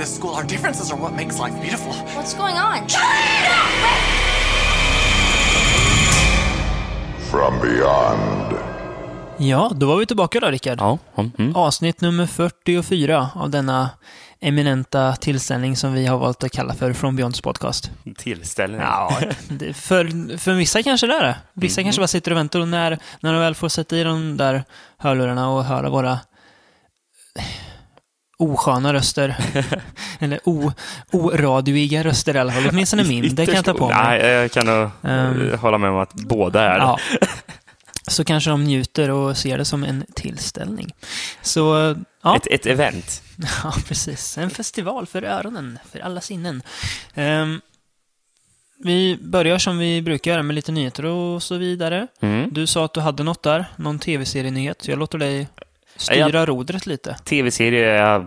this school. Our differences are what makes life beautiful. What's going on? From beyond. Ja, då var vi tillbaka då, Rickard. Ja. Mm. Avsnitt nummer 44 av denna eminenta tillställning som vi har valt att kalla för From Beyonds podcast. Tillställning. Ja, för, för vissa kanske det är det. Vissa kanske bara sitter och väntar och när, när de väl får sätta i de där hörlurarna och höra våra osköna röster. Eller o, oradioiga röster i alla fall. Åtminstone min. Det kan jag ta på mig. Nej, jag kan nog eh, hålla med om att båda är. Ja. Så kanske de njuter och ser det som en tillställning. Så, ja. Ett, ett event. Ja, precis. En festival för öronen, för alla sinnen. Ehm, vi börjar som vi brukar göra med lite nyheter och så vidare. Mm. Du sa att du hade något där, någon tv-serienyhet. Jag låter dig styra rodret lite. Tv-serie jag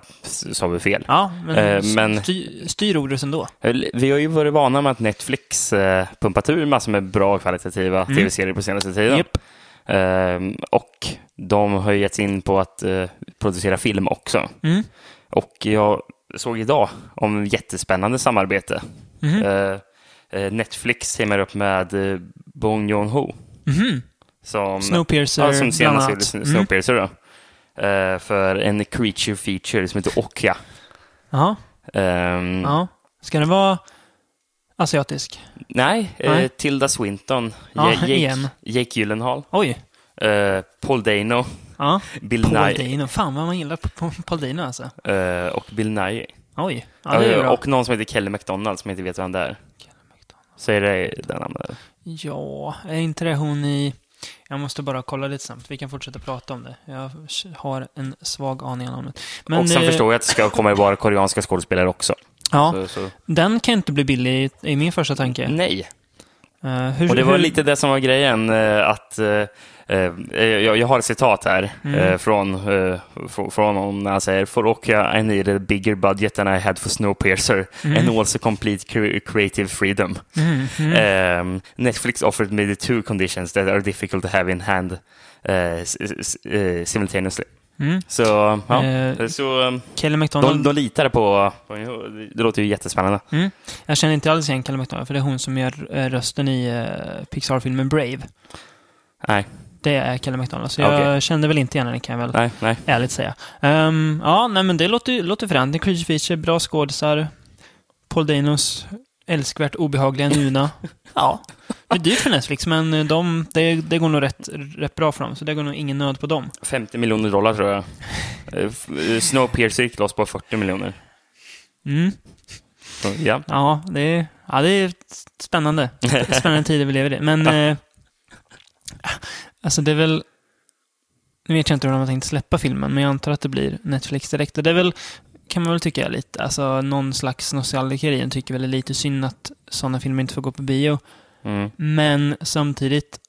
sa vi fel. Ja, men, Eh, men- Styr, styr rodret ändå. Vi har ju varit vana med att Netflix eh, pumpat ur massor med bra kvalitativa tv-serier på senaste tiden. Mm. Japp. Ehm, och de har gett sig in på att eh, producera film också. Mm. Och jag såg idag om jättespännande samarbete. Eh, eh, Netflix teamar upp med Bong Joon-Ho. Mhm. Som, Snowpiercer, ja, som senast gjorde Mm. Snowpiercer. Då. Eh, för en creature feature som heter Okja. Jaha, Ehm, ja. Ska den vara asiatisk? Nej, eh, Nej. Tilda Swinton, Ja, Ja, Jake, igen. Jake Gyllenhaal, Oj. eh, Paul Dano, Ja. Bill Paul Nye Dano. Fan vad man gillar Paul Paul Dano alltså. eh, och Bill Nye. Oj. Ja, det är Eh, bra. och någon som heter Kelly McDonald som jag inte vet vem det är. Säger det den namnet? Ja, är inte det hon i... Jag måste bara kolla lite snabbt. Vi kan fortsätta prata om det. Jag har en svag aning om namnet. Men, och sen eh, förstår jag att det ska komma vara koreanska skådespelare också. Ja, Så, så. den kan inte bli billig i min första tanke. Nej, Eh, hur, och det var hur, lite det som var grejen. eh, att eh, jag, jag har ett citat här Mm. eh, från, eh, fr- från honom när han säger For Okja I needed a bigger budget than I had for Snowpiercer and also complete cre- creative freedom. Mm, mm. Um, Netflix offered me the two conditions that are difficult to have in hand uh, simultaneously. Mm. Så, ja. Eh, så Kelly McDonald. de, de litar på. Det låter ju jättespännande. Mm. Jag känner inte alls igen Kelly McDonald, för det är hon som gör eh, rösten i eh, Pixar-filmen Brave. Nej, Det är Kelly McDonald, så jag kände väl inte igen henne kan jag väl nej, nej. ärligt säga. Ehm, ja, nej men det låter, låter fränt. Creature Feature, bra skådisar. Paul Danos älskvärt obehagliga Nuna. ja, det är dyrt för Netflix, men eh, de, det, det går nog rätt, rätt bra för dem, så det går nog ingen nöd på dem. 50 miljoner dollar tror jag. Eh, eh, Snowpiercer gick loss på 40 miljoner. Mm. Så, Ja. Ja, det är, ja, det är spännande. Spännande tider vi lever i. Men, eh, alltså det är väl... Nu vet jag inte hur de har tänkt släppa filmen, men jag antar att det blir Netflix direkt. Och det är väl, kan man väl tycka lite, alltså någon slags nostalgiker i tycker väl det är lite synd att sådana filmer inte får gå på bio. Mm. Men samtidigt,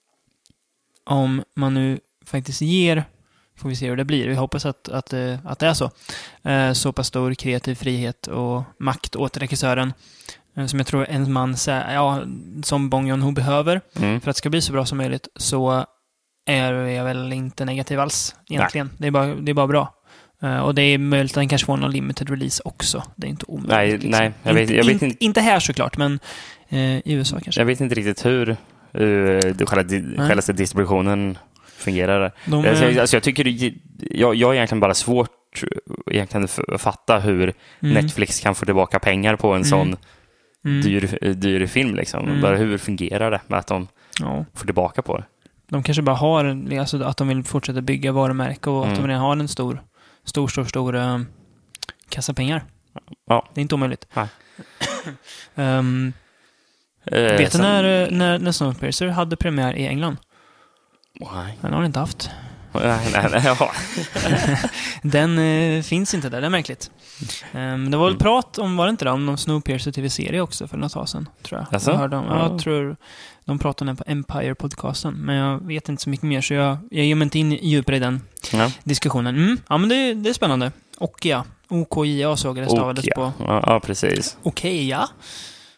om man nu faktiskt ger, får vi se hur det blir. Vi hoppas att, att, eh, att det är så. Eh, Så pass stor kreativ frihet och makt åt regissören. eh, Som jag tror en man ja, som Bong Joon-Ho behöver Mm. för att det ska bli så bra som möjligt. Så är jag väl inte negativ alls egentligen. Det är, bara, det är bara bra. Eh, och det är möjligt att den kanske får någon limited release också. Det är inte omöjligt. Nej, nej, jag vet- inte, jag vet inte, inte- inte här såklart, men eh, i USA kanske. Jag vet inte riktigt hur uh, själva, själva distributionen fungerar. De, alltså, jag, alltså, jag tycker det, jag, jag har egentligen bara svårt egentligen att fatta hur mm, Netflix kan få tillbaka pengar på en Mm. sån mm, dyr, dyr film. Liksom. Mm. Bara hur fungerar det med att de ja. får tillbaka på det? De kanske bara har, en- alltså att de vill fortsätta bygga varumärke och att Mm. de redan har en stor, stor, stor, stor uh, kassa pengar. Ja. Det är inte omöjligt. Ehm, Eh, vet du sen- när, eh, när, när Snowpiercer hade premiär i England? Nej, Den har den inte haft. nej, nej, nej, ja. Den eh, finns inte där, det är märkligt. Ehm, det var väl Mm. prat om, var det inte det, om någon Snowpiercer TV-serie också för något tag sedan, tror jag. Jaså? Jag, hörde om, Ja. jag tror de pratade om den på Empire-podcasten, men jag vet inte så mycket mer, så jag, jag ger mig inte in djupare i den ja. diskussionen. Mm, ja, men det, det är spännande. Okia. OKIA såg jag det stavades Och, på. ja. Ja, precis. Okia.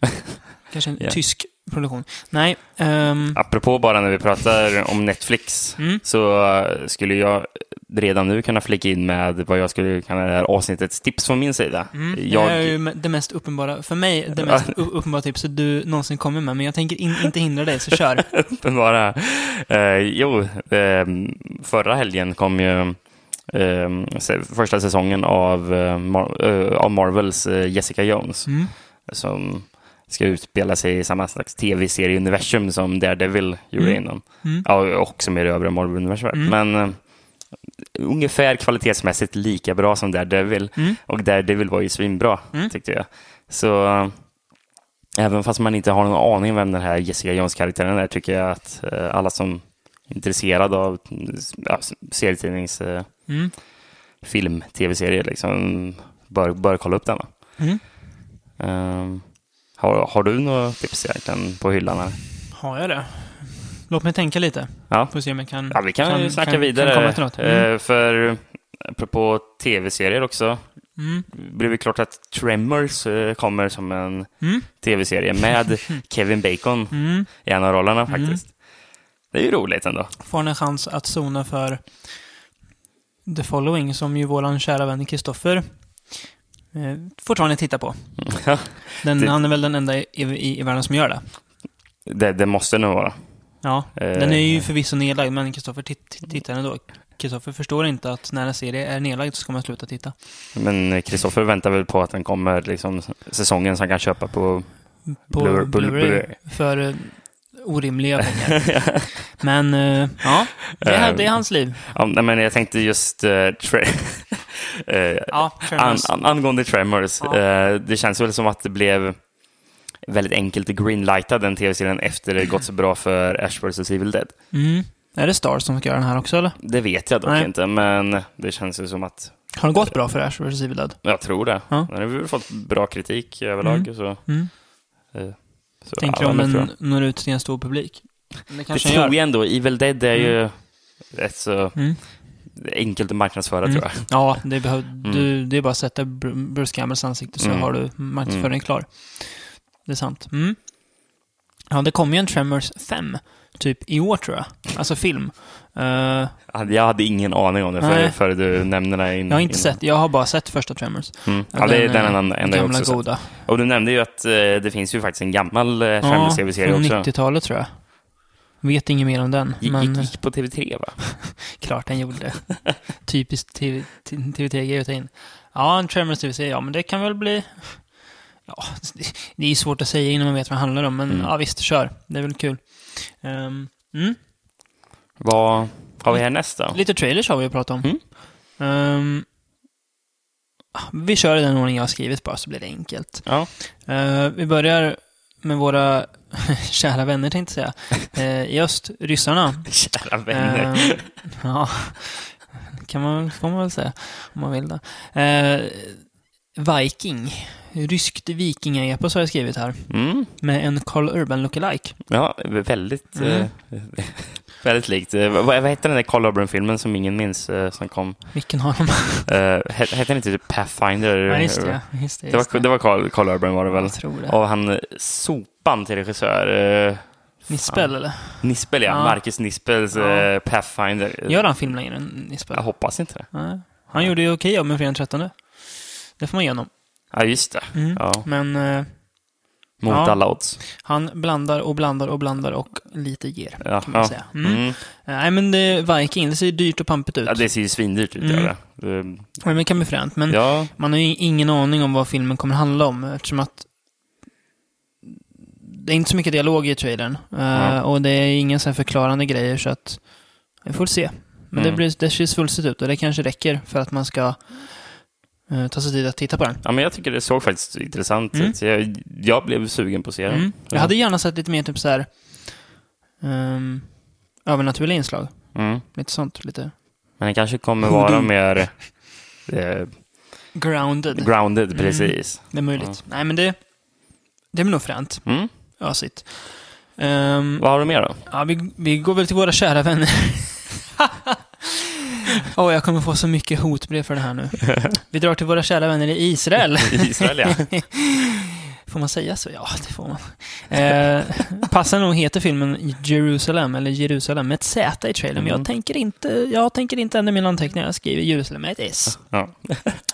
Kanske en Ja. tysk produktion. Nej. ehm, Apropå bara när vi pratar om Netflix Mm. så skulle jag redan nu kunna flika in med vad jag skulle kalla det här avsnittets tips från min sida. Mm, jag, Det är ju det mest uppenbara, för mig, det mest uppenbara tipset du någonsin kommer med. Men jag tänker in, inte hindra dig, så kör. uppenbara. Eh, jo, eh, förra helgen kom ju eh, första säsongen av, eh, eh, av Marvels eh, Jessica Jones. Mm. Som ska utspela sig i samma slags tv-serieuniversum som Daredevil gjorde Mm. innan. Mm. Ja, och också med det övriga Marvel-universumet. Mm. Men ungefär kvalitetsmässigt lika bra som Daredevil. Mm. Och Daredevil var ju svinbra, Mm. tyckte jag. Så även fast man inte har någon aning om vem den här Jessica Jones-karaktären är, tycker jag att eh, alla som är intresserade av ja, serietidnings, eh, Mm. film, tv-serier, liksom, bör, bör kolla upp denna. Mm. Eh, har, har du några tips egentligen på hyllan? Här? Har jag det? Låt mig tänka lite. Ja. Får se om jag kan... Ja, vi kan, ju snacka kan, vidare. Kan komma till något. Mm. Eh, För apropå tv-serier också, Mm. blev det klart att Tremors eh, kommer som en Mm. tv-serie med Kevin Bacon Mm. i en av rollerna faktiskt. Det är ju roligt ändå. Får han en chans att zona för The Following, som ju våran kära vän Kristoffer eh, fortfarande tittar på. Den, Det- Han är väl den enda i, i, i världen som gör det. Det, det måste nog vara. Ja, Eh. den är ju förvisso nedlagd, men Kristoffer tit- tit- tittar ändå. Kristoffer förstår inte att när en serie är nedlagd så ska man sluta titta. Men Kristoffer väntar väl på att den kommer liksom, säsongen som kan köpa på... På Blu- Blu-ray, Blu- för eh, orimliga pengar. men eh, ja, det är, det är hans liv. Ja, men jag tänkte just... Uh, eh, Ja, an, an, angående Tremors. Ja. eh, det känns väl som att det blev väldigt enkelt att greenlighta den tv-serien efter det gått så bra för Ash vs. Evil Dead. Mm. Är det Stars som ska göra den här också, eller? Det vet jag dock Nej. inte, men det känns ju som att Har det gått bra för Ash vs. Evil Dead? jag tror det. Ja. Den har väl fått bra kritik överlag. Mm. Så, Mm. eh, så, Tänker ja, om den når ut till en stor publik. Det Det tror den jag ändå. Evil Dead är ju rätt så Mm. enkelt att marknadsföra, Mm. tror jag. Ja, det, behöv, du, det är bara att sätta Br- Bruce Campbells ansikte så Mm. har du marknadsföringen klar. Det är sant. Mm. Ja, det kommer ju en Tremors 5, typ i år tror jag. Alltså film. Eh, Jag hade ingen aning om det Nej. för, före du nämnde det. In, jag har inte innan. sett, jag har bara sett första Tremors. Mm. Ja, det är den enda, enda jag också sett. goda. Och du nämnde ju att eh, det finns ju faktiskt en gammal eh, Ja, Tremors-tv-serie från också. 90-talet tror jag. Vet inget mer om den, Gick, men gick, på TV3, va? klart den gjorde. Typiskt TV- TV3-grej att ta in. Ja, en Tremors TV-serie, ja men det kan väl bli... Ja, det är svårt att säga innan man vet vad det handlar om, men Mm. ja visst, kör. Det är väl kul. Ehm, mm. Vad har vi härnäst då? Lite trailers har vi att prata om. Mm. Ehm, vi kör i den ordning jag har skrivit bara, så blir det enkelt. Ja. Eh, vi börjar med våra kära vänner, tänkte jag säga. Eh, I öst, ryssarna. Kära vänner. Eh, ja, kan man, får man väl säga om man vill det. Eh, Viking, ryskt vikingaepos har jag skrivit här. Mm. Med en Carl Urban lookalike. Ja, väldigt, Mm. eh, väldigt likt. Eh, Vad, vad hette den där Carl Urban-filmen som ingen minns eh, som kom? Vilken har de? Uh, hette den inte typ Pathfinder? Ja, just det. Just det, Det just var, det var Carl, Carl Urban var det väl? Jag tror det. Och han eh, sopan till regissör. Uh, Nispel, eller? Nispel, ja. Ja. Marcus Nispels Ja. eh, Pathfinder. Gör han film längre än Nispel? Jag hoppas inte det. Nej. Han gjorde ju okej jobb med Fredag den 13. Det får man ge honom. Ja, just det. Mm. Ja, Men eh, mot Ja. alla odds. han blandar och blandar och blandar och lite ger, Ja, kan man ja. säga. Mm. Mm. Nej, men det, Viking, det ser dyrt och pampigt ut. Ja, det ser ju svindyrt ut. Mm. gör det. Det- Men det kan bli fränt. Men Ja, man har ju ingen aning om vad filmen kommer handla om eftersom att det är inte så mycket dialog i trailern. Eh, Ja. och det är ingen så här förklarande grejer så att vi får se. Men det, Mm. blir, det ser svulstigt ut och det kanske räcker för att man ska eh, ta sig tid att titta på den. ja, men jag tycker det såg faktiskt intressant Mm. ut. Jag, jag blev sugen på att se den. Mm. Jag hade gärna sett lite mer typ så här um, övernaturliga inslag. Mm. Lite sånt. Lite Men det kanske kommer vara Hoodoo. mer eh, grounded. grounded, Mm. precis. det är möjligt. Nej, men det, det blir nog fränt. Mm. Ösigt. Um, Vad har du mer då? Ja, vi, vi går väl till våra kära vänner. Åh, jag kommer få så mycket hotbrev för det här nu. Vi drar till våra kära vänner i Israel. Israel, ja. Får man säga så? Ja, det får man. Eh, passar nog heter filmen Jerusalem, eller Jerusalem, med ett Z i trailern. Men jag tänker inte, jag tänker inte ändra mina anteckningar. Jag skriver Jerusalem med ett S. Ja.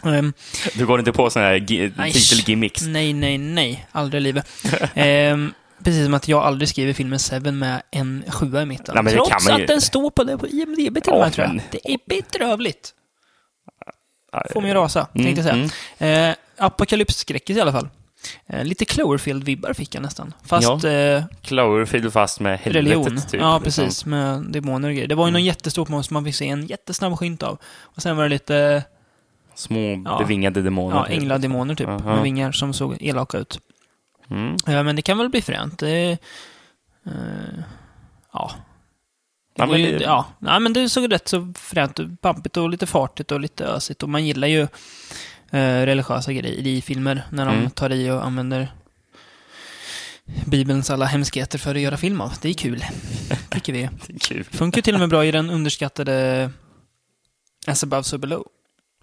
Ehm, Du går inte på sådana här titelgimmicks? Nej, nej, nej. Aldrig i livet. Ehm, precis som att jag aldrig skriver filmen Seven med en sjua i mitten. Nej, men det Trots man ju- att den står på det på IMDB till och Ja, med, tror jag. men- Det är bedrövligt. Ja, Får mig att rasa, Mm, tänkte jag mm. säga. Eh, Apokalypsskräckis i alla fall. Eh, lite Cloverfield-vibbar fick jag nästan. Fast eh, Cloverfield fast med helvetet, religion. typ. ja, liksom. precis. Med demoner och grejer. Det var ju Mm. något jättestort monster man fick se en jättesnabb skymt av. Och sen var det lite Små Ja. bevingade demoner. ja, typ. änglademoner typ. Aha. Med vingar som såg elaka ut. Mm. Ja, men det kan väl bli fränt. Det, eh, ja. Ja, men det- ja. Nej, men det såg rätt så fränt ut. Pampigt och lite fartigt och lite ösigt. Och man gillar ju eh, religiösa grejer i filmer. När de Mm. tar i och använder Bibelns alla hemskheter för att göra film av. Det är kul. Tycker vi. Det är Kul. Funkar till och med bra i den underskattade As above so below.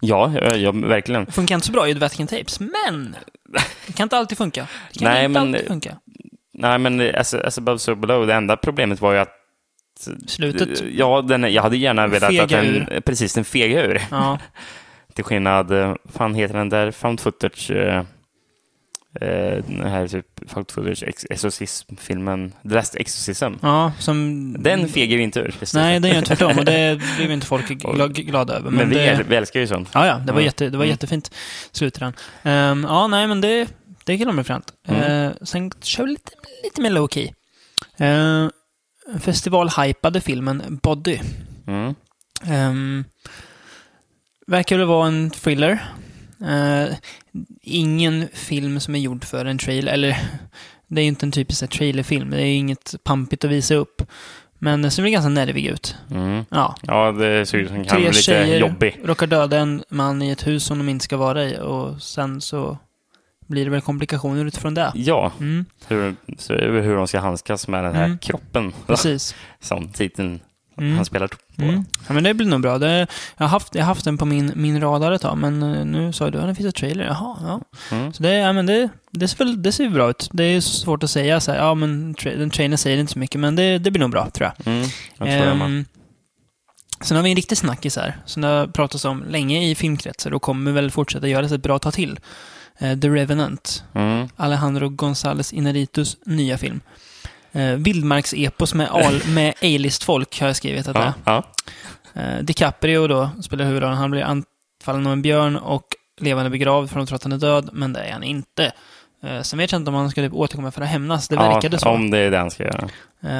Ja, ja, ja, verkligen. Det funkar inte så bra i Vatican Tapes, men det kan inte alltid funka. Det kan Nej, inte men- alltid funka. Nej, men as, as above so below, det enda problemet var ju att Slutet. Ja, den, jag hade gärna velat Fega att den... ur. Precis, den fega ur. Ja. Till skillnad, eh, fan heter den där found footage... Eh, den här typ found footage ex- exorcism-filmen, The Last Exorcism. Ja, som... Den fegar ju inte ur. Nej, den gör tvärtom och det blev inte folk gla, glada över. Men, Men, vi, det, vi älskar ju sånt. Ja, ja, det var, Ja. jätte, det var Mm. jättefint slut i den. Ehm, ja, nej, men det, det kan bli fränt. Mm. Uh, sen kör vi lite, lite mer low key. Uh, Festivalhypade filmen Body. Mm. Um, verkar väl vara en thriller. Eh, ingen film som är gjord för en trailer, eller det är ju inte en typisk trailerfilm. Det är inget pampigt att visa upp. Men det ser väl ganska nervig ut. Mm. Ja. Ja, det ser ut som kan bli lite jobbig. råkar döda en man i ett hus som de inte ska vara i och sen så blir det väl komplikationer utifrån det. Ja, Mm, hur, hur de ska handskas med den här Mm. kroppen. precis. Som titeln Mm. han spelar på. Mm. Ja, men det blir nog bra. Det, jag, har haft, jag haft den på min, min radar ett tag, men eh, nu sa du att det finns en trailer. Jaha, ja. Mm. Så det, ja, men det, det, ser väl, det ser bra ut. Det är svårt att säga så här, ja men tra den trailern säger inte så mycket, men det, det blir nog bra, tror jag. Mm. Jag tror. Ehm, sen har vi en riktig snackis här, som det har pratats om länge i filmkretsar och kommer väl fortsätta göras ett bra tag till. Eh, The Revenant, Mm. Alejandro González Inarritus nya film. Eh, Vildmarksepos med, al- med A-list-folk har jag skrivit att det är. Ja, ja. Eh, DiCaprio då spelar huvudrollen. Han blir anfallen av en björn och levande begravd från att tro att han är död, men det är han inte. Eh, sen vet jag inte om han ska typ återkomma för att hämnas. Det verkade ja, så. Om det är det han ska göra. Eh,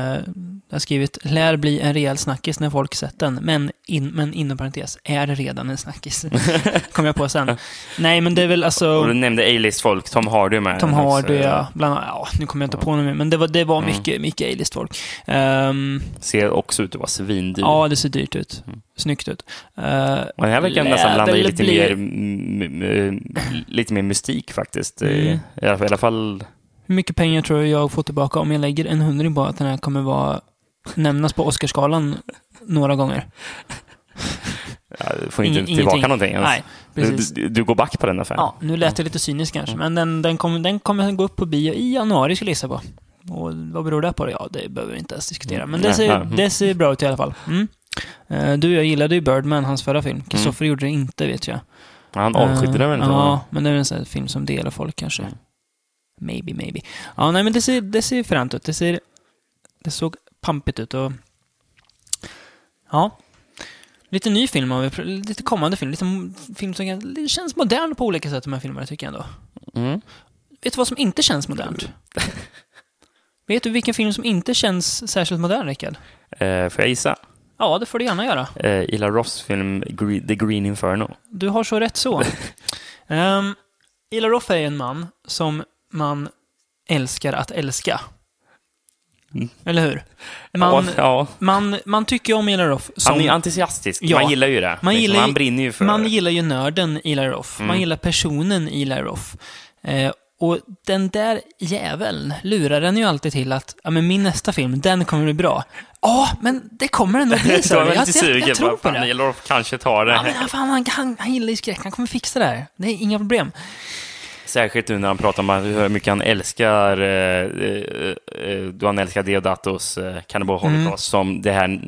jag har skrivit lär bli en rejäl snackis när folk sett den, men, in, men inom parentes, är redan en snackis. Kom jag på sen. Nej, men det är väl alltså... Och du nämnde A-list-folk. Tom Hardy med. Tom Hardy, Så, ja. Bland annat, ja, nu kommer jag inte på något mer, men det var, det var Mm. mycket, mycket A-list-folk. Ehm, Ser också ut att vara svindyr. ja, det ser dyrt ut. Mm. Snyggt ut. Uh, Och den här verkar nästan blanda i lite bli- mer, lite mer mystik faktiskt. Mm. I alla fall... Hur mycket pengar tror du jag får tillbaka om jag lägger en hundring på att den här kommer vara nämnas på Oscarsgalan några gånger? Ja, du får inte Ing- tillbaka ingenting. någonting ens. Nej, precis. Du, du, går back på den affären. Ja, nu lät det lite cyniskt kanske, men den, den, kommer, den kommer gå upp på bio i januari skulle jag gissa på. Och vad beror det på? Ja, det behöver vi inte ens diskutera. Men det ser, mm. det ser bra ut i alla fall. Mm. Eh, Du jag gillade ju Birdman, hans förra film. Kristoffer gjorde det inte, vet jag. Han avskydde den väl Eh, inte? Ja, men det är väl en sån film som delar folk kanske. Maybe, maybe. Ja, nej men det ser, det ser fränt ut. Det ser... Det såg pampigt ut och... Ja. Lite ny film har vi, lite kommande film. Lite film som det känns modern på olika sätt, de här filmerna, tycker jag ändå. Mm. Vet du vad som inte känns modernt? Vet du vilken film som inte känns särskilt modern, Rickard? Eh, får jag gissa? Ja, det får du gärna göra. Eh, Ila Ross film The Green Inferno. Du har så rätt så. um, Ila Roth är en man som man älskar att älska. Mm. Eller hur? Man, ja, ja. man, man tycker om Ila Roth som... Han är entusiastisk. Ja. Man gillar ju det. Man Liksom, gillar han brinner ju för Man gillar ju nörden Ila Roth. Man Mm. gillar personen Ila Roth. Eh, och den där jäveln lurar den ju alltid till att ja, men min nästa film, den kommer bli bra. Ja, men det kommer den nog bli, Så jag Jag, sugen. jag tror på fan, det. Ila Roth kanske tar det. Ja, men fan, han, han, han gillar ju skräck. Han kommer fixa det här. Det är inga problem. Särskilt nu när han pratar om hur mycket han älskar eh, eh, eh, då han älskar Deodatos Cannibal Holocaust som det här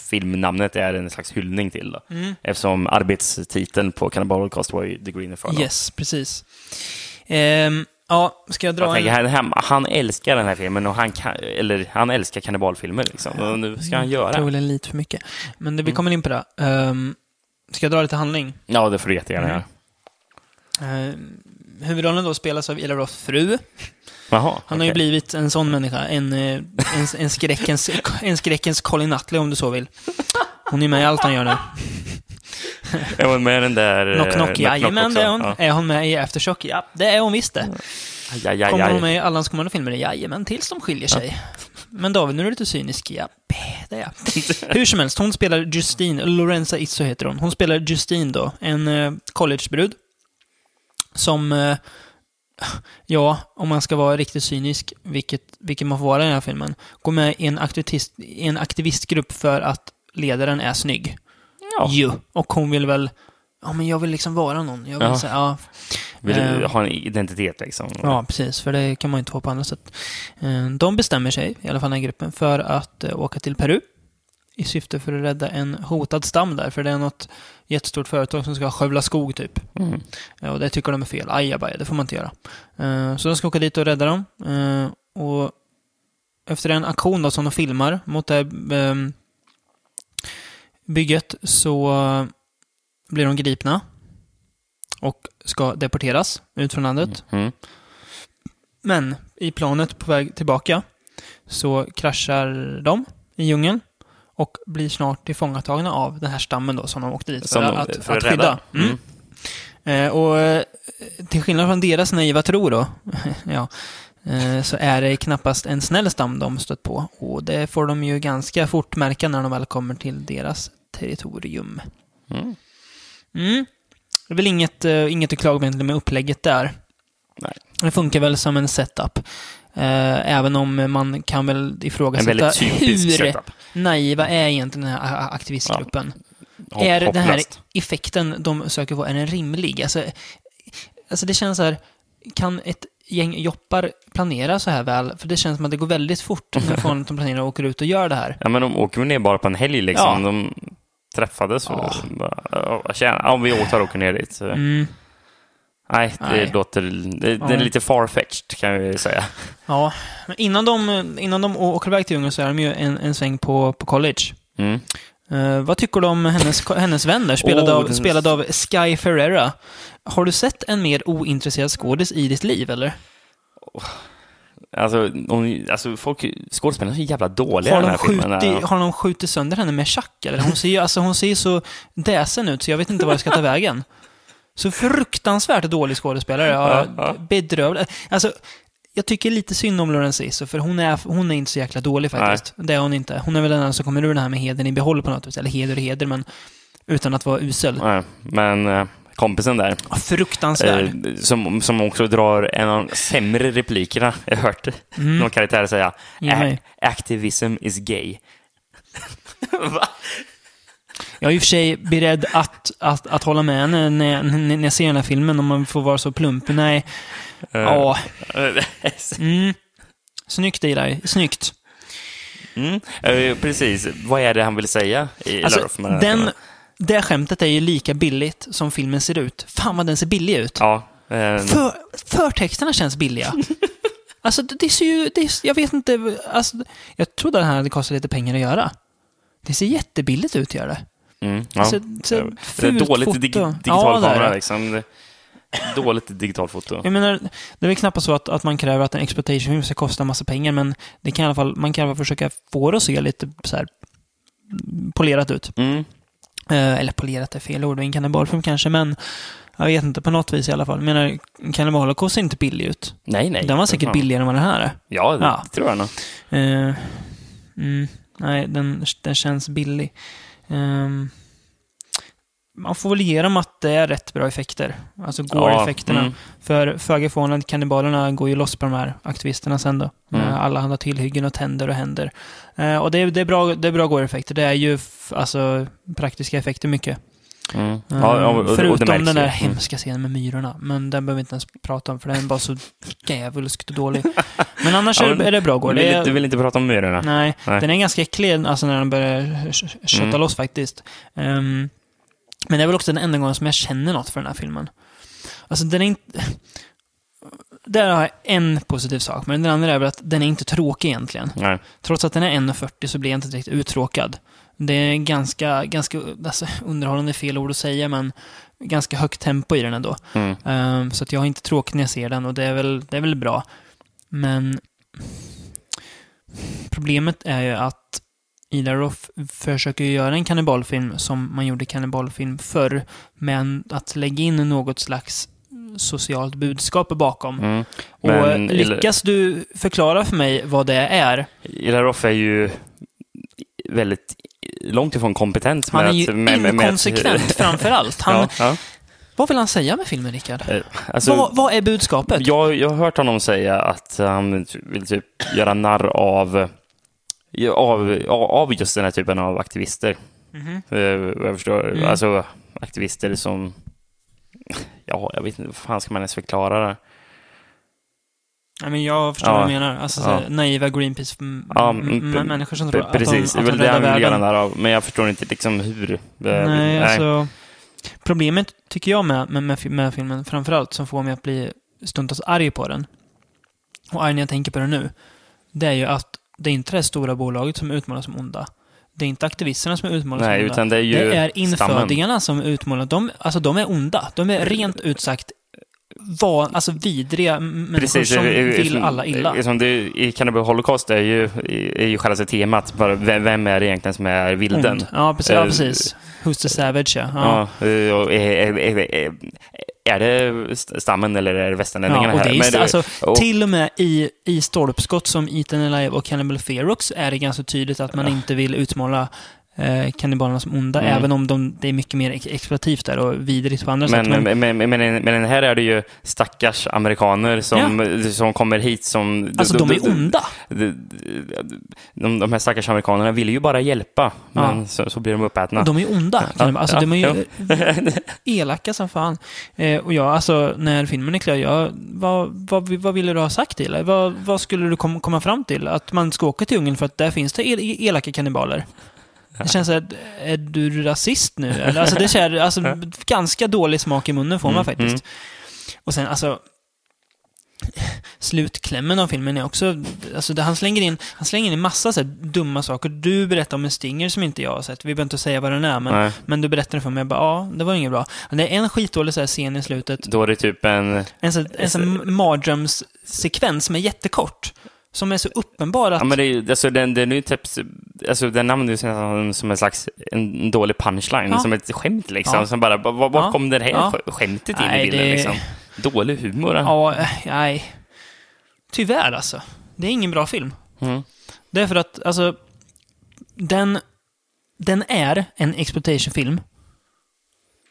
filmnamnet är en slags hyllning till. Då. Eftersom arbetstiteln på Cannibal Holocaust var ju The Green Inferno. Yes, precis. Ehm, ja, ska jag dra Jag tänker, en... han, han, älskar den här filmen och han, kan, eller, han älskar kannibalfilmer. Liksom. Och nu ska han Jag tror göra. det är lite för mycket. Men Mm. det, vi kommer in på det. Ehm, ska jag dra lite handling? Ja, det får du jättegärna göra. Ehm, huvudrollen då spelas av Ila Roths fru. Jaha, Han har ju okej. blivit en sån människa. En, eh, en, en, skräckens, en skräckens Colin Nutley om du så vill. Hon är med i allt han gör nu. Är hon med i den där... eh, Knock Knock, Knock jajamän det är hon. Ja. Är hon med i Aftershock? Ja, det är hon visst det. Aj, aj, aj, Kommer hon med i alla hans kommande filmer? Jajamän, tills de skiljer sig. Men David, nu är du lite cynisk. Ja, det är jag. Hur som helst, hon spelar Justine, Lorenza Izzo heter hon. Hon spelar Justine då, en eh, collegebrud. Som, eh, ja, om man ska vara riktigt cynisk, vilket, vilket man får vara i den här filmen, går med i en, aktivist, i en aktivistgrupp för att ledaren är snygg. Ja. Ju. Och hon vill väl, ja men jag vill liksom vara någon. Jag vill Ja. säga, ja, Vill Eh. du ha en identitet liksom? Ja, precis. För det kan man ju inte få på andra sätt. Eh, De bestämmer sig, i alla fall den här gruppen, för att eh, åka till Peru i syfte för att rädda en hotad stam där. För det är något jättestort företag som ska skövla skog, typ. Mm. Ja, Och det tycker de är fel. Ajabaja, det får man inte göra. Eh, Så de ska åka dit och rädda dem. Eh, Och efter en aktion då som de filmar mot det här, ehm, bygget så eh, blir de gripna och ska deporteras ut från landet. Mm. Men i planet på väg tillbaka så kraschar de i djungeln och blir snart tillfångatagna av den här stammen då som de åkte dit för, de- att, för att skydda. Mm. Eh, och eh, till skillnad från deras naiva tro då, ja, eh, så är det knappast en snäll stam de stött på. Och det får de ju ganska fort märka när de väl kommer till deras territorium. Mm. Mm. Det är väl inget, eh, inget att klaga med upplägget där. Nej. Det funkar väl som en setup. Eh, även om man kan väl ifrågasätta hur setup. naiva är egentligen den här aktivistgruppen. Hopp- är den här effekten de söker få, är den rimlig? Alltså, alltså det känns så här, kan ett gäng joppar planera så här väl? För det känns som att det går väldigt fort från att de planerar och åker ut och gör det här. Ja, men de åker väl ner bara på en helg liksom. Ja. De träffades och Ja. bara, ja, tjena, ja, vi åker och åker ner dit. Så. Mm. Nej, det Nej. låter... Det, det är lite farfetched kan vi säga. Ja, men innan de, innan de åker iväg till djungeln så är de ju en, en sväng på, på college. Mm. Eh, vad tycker du om hennes, hennes vänner, spelad, Åh, av, den- spelad av Sky Ferreira? Har du sett en mer ointresserad skådis i ditt liv, eller? Alltså, hon, alltså folk, skådespelarna är så jävla dåliga Har i den de, här filmen. skjutit, Ja. har de skjutit sönder henne med tjack, eller? Hon ser ju alltså, hon ser ju så däsen ut, så jag vet inte var jag ska ta vägen. Så fruktansvärt dålig skådespelare. Ja. Bedrövlig. Alltså, jag tycker lite synd om Lorenz Isso, för hon är, hon är inte så jäkla dålig faktiskt. Det är hon inte. Hon är väl den som kommer ur det här med heden i behåll på något vis. Eller heder och heder, men utan att vara usel. Nej, men eh, kompisen där, Fruktansvärd. eh, som, som också drar en av de sämre replikerna jag hört Mm. någon karaktär säga. Ge mig. "A- Activism is gay. Va? Jag är i och för sig beredd att, att, att hålla med när, jag- när jag ser den här filmen, om man får vara så plump. Nej. Eh, Ja. Mm. Snyggt, Eli. Snyggt. mm. eh, Precis, vad är det han vill säga i Alltså, den, det skämtet är ju lika billigt som filmen ser ut. Fan vad den ser billig ut. Ja, eh, För, förtexterna känns billiga. Alltså, det, ser ju... Det, är- jag vet inte... Alltså, jag trodde den här hade kostat lite pengar att göra. Det ser jättebilligt ut, gör det. Mm, ja. Det ser, ser det är dåligt foto. dig Ja, digital är kamera liksom. Det- Dåligt digitalt foto. Jag menar, det är väl knappast så att, att man kräver att en exploitation ska kosta en massa pengar, men det kan i alla fall, man kan i alla fall försöka få det att se lite så här polerat ut. Mm. Eh, eller polerat är fel ord, en kannibalfilm kanske, men jag vet inte, på något vis i alla fall. Jag menar, Cannibal Holocaust ser inte billig ut. Nej, nej. den var säkert fan. billigare än vad den här är. Ja, det Ja. tror jag nog. Eh, mm, nej, den, den känns billig. Ehm, man får väl ge dem att det är rätt bra effekter. Alltså gore-effekterna. mm. För föga förvånande, kannibalerna går ju loss på de här aktivisterna sen då. Mm. Med alla andra tillhyggen och tänder och händer. Eh, och det är, det är bra, det är bra gore-effekter. Det är ju alltså praktiska effekter mycket. Mm. Mm, Ja, och- och Förutom märks den där ju. hemska scenen med myrorna. Men den behöver vi inte ens prata om, för den bara så djävulskt dålig. Men annars Ja, är, men är det bra går. Du vill, du vill inte prata om myrorna? Nej, Nej. den är ganska äcklig alltså när den börjar kötta Mm. loss faktiskt. Ehm, men det är väl också den enda gången som jag känner något för den här filmen. Alltså den är inte... Där har jag en positiv sak, men den andra är väl att den är inte tråkig egentligen. Nej. Trots att den är 1.40 så blir jag inte direkt uttråkad. Det är ganska, ganska alltså, underhållande fel ord att säga, men ganska högt tempo i den ändå. Mm. Ehm, så att jag har inte tråkigt när jag ser den och det är väl, det är väl bra. Men problemet är ju att Ida Roth försöker göra en kannibalfilm som man gjorde kannibalfilm förr, men att lägga in något slags socialt budskap bakom. Mm. Och lyckas du förklara för mig vad det är? Ila Roth är ju väldigt långt ifrån kompetent. Han med är ju att- med- med- med inkonsekvent framför allt. Han, Ja. Vad vill han säga med filmen, Rickard? Eh, Alltså, vad, vad är budskapet? jag, jag har hört honom säga att han vill typ göra narr av, av, av just den här typen av aktivister. Eh, vad Jag förstår, Mm. alltså aktivister som, ja, jag vet inte, vad fan ska man ens förklara det? Nej, men jag förstår Ja. vad du menar. Alltså, Ja. naiva Greenpeace m- Ja, mm, m- människor som tror att de, Precis, att det är de väl det räddar han vill göra världen. narr av, men jag förstår inte liksom hur. Eh, Nej, alltså... Problemet, tycker jag, med, med, med, fi- med filmen, framförallt, som får mig att bli stundtals arg på den, och arg när jag tänker på det nu, det är ju att det är inte det stora bolaget som utmålas som onda. Det är inte aktivisterna som utmålas Nej, som onda. utan det är ju det är stammen. infödingarna som utmålas. De, alltså, de är onda. De är rent utsagt van, alltså vidriga människor som eh, eh, vill som- alla illa. Som det, I Cannibal Holocaust är ju, är ju själva temat, bara vem, vem är det egentligen som är vilden? Ond. Ja, precis. Ja, Eh, precis. Who's the savage, ja. ja. Ja, eh, och är, är, är, är, det stammen eller är det västerlänningarna Ja, och det här? är, Men det- alltså, och- till och med i, i stolpskott som Ethan Alive och Cannibal Ferox är det ganska tydligt att man inte vill utmåla eh, kannibalerna som onda, Mm. även om de, det är mycket mer ex- exploativt där och vidrigt på andra Men, sätt. men, men, men, men, men här är det ju stackars amerikaner som, som kommer hit som... alltså, de är onda. De, de, de här stackars amerikanerna vill ju bara hjälpa, Ja. men så, så blir de uppätna. De är onda. Ja, alltså, ja, de är ju elaka som fan. Eh, och jag, alltså, när filmen är klar, jag, vad, vad, vad ville du ha sagt till? Vad, vad skulle du kom, komma fram till? Att man ska åka till Ungern för att där finns det el, elaka kannibaler? Det känns att, är du rasist nu? Eller, Alltså, det känns, alltså, ganska dålig smak i munnen får man Mm, faktiskt. mm. Och sen, alltså, slutklämmen av filmen är också, alltså han slänger in, han slänger in massa så dumma saker. Du berättar om en stinger som inte jag har sett. Vi behöver inte säga vad den är, men, Nej. men du berättade för mig. Jag bara, ja, det var inget bra. Det är en skitdålig så scen i slutet. Då är det typ en... En sån en sån mardrömssekvens som är jättekort. Som är så uppenbar att... Ja, men det är, alltså, den, den är typ, alltså, den använder ju som, en slags en dålig punchline, Ja. som ett skämt liksom. Ja. Som bara, var, var Ja. kom det här Ja. sk- skämtet in Nej, i bilden det- liksom? Dålig humor. Ja, eh, nej. Tyvärr alltså. Det är ingen bra film. Mm. Det är för att, alltså, den, den är en exploitation-film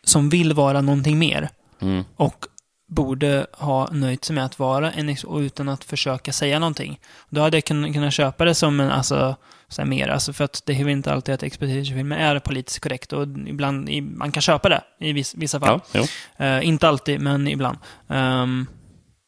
som vill vara någonting mer. Mm. Och borde ha nöjt sig med att vara en och utan att försöka säga någonting. Då hade jag kun, kunnat köpa det som en, alltså, så här mer, alltså för att det är inte alltid att exploitation-filmer är politiskt korrekt och ibland, man kan köpa det i viss, vissa fall. Ja. Eh, inte alltid, men ibland. Ehm,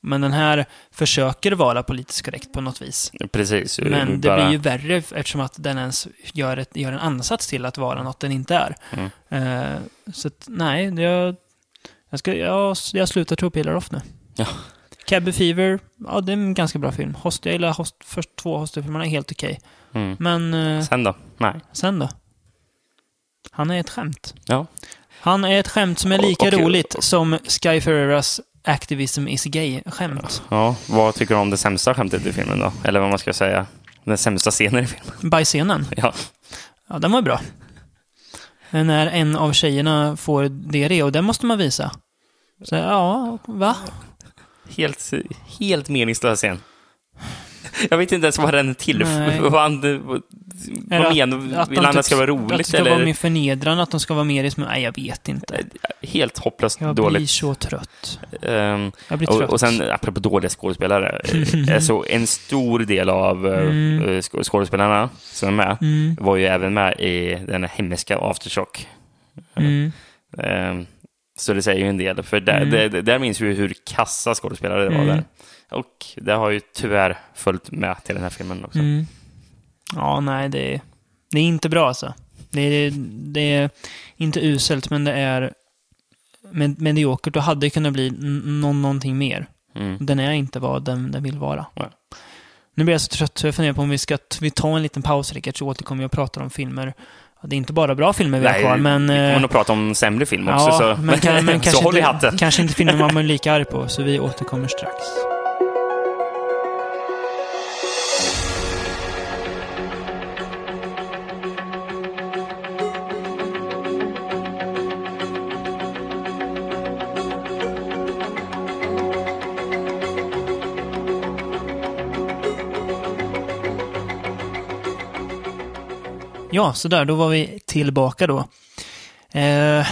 men den här försöker vara politiskt korrekt på något vis. precis. Men det Bara- blir ju värre eftersom att den ens gör, ett, gör en ansats till att vara något den inte är. Mm. Eh, så att, nej, jag, jag, ska, jag, jag slutar tro på Ila Roth nu. Ja. Cabby Fever, ja det är en ganska bra film. Host, jag gillar host, först två Hostel-filmerna, är helt okej. Mm. Men eh, Sen då? Nej. sen då? Han är ett skämt. Ja. Han är ett skämt som är lika Okej. roligt som Sky Ferreras Activism is gay-skämt. ja. Vad tycker du om det sämsta skämtet i filmen då? Eller vad man ska säga. Den sämsta scenen i filmen. Bajscenen, Ja. ja den var bra. När en av tjejerna får diarré och den måste man visa. Så, ja, va? Helt, helt meningslös scen. Jag vet inte ens vad den är till Nej. vad, han- vad, vad menar Vill han att det ska vara Att det roligt ska eller? vara mer förnedrande, att de ska vara mer i små... Nej, jag vet inte. Helt hopplöst Jag blir dåligt. så trött. Ehm, Jag blir och, trött. och sen, apropå dåliga skådespelare, eh, så en stor del av eh, Mm. eh, skå- skådespelarna som är med Mm, var ju även med i den här hemska Aftershock. mm. Eh, så det säger ju en del, för där, Mm. där, där minns vi hur kassa skådespelare det var Mm. där. Och det har ju tyvärr följt med till den här filmen också. Mm. Ja, nej, det är, det är inte bra alltså. Det är, det är inte uselt, men det är med, mediokert och hade kunnat bli någonting mer. Mm. Den är inte vad den, den vill vara. Nej. Nu blir jag så trött så jag funderar på om vi ska vi tar en liten paus, Rickard, så återkommer vi och pratar om filmer. Ja, Det är inte bara bra filmer vi har Nej, kvar, men... vi kommer eh, nog prata om sämre film också, ja, så, men, kan, men så kanske, inte, kanske inte filmer man blir lika arg på, så vi återkommer strax. Ja, så där, då var vi tillbaka då. Eh,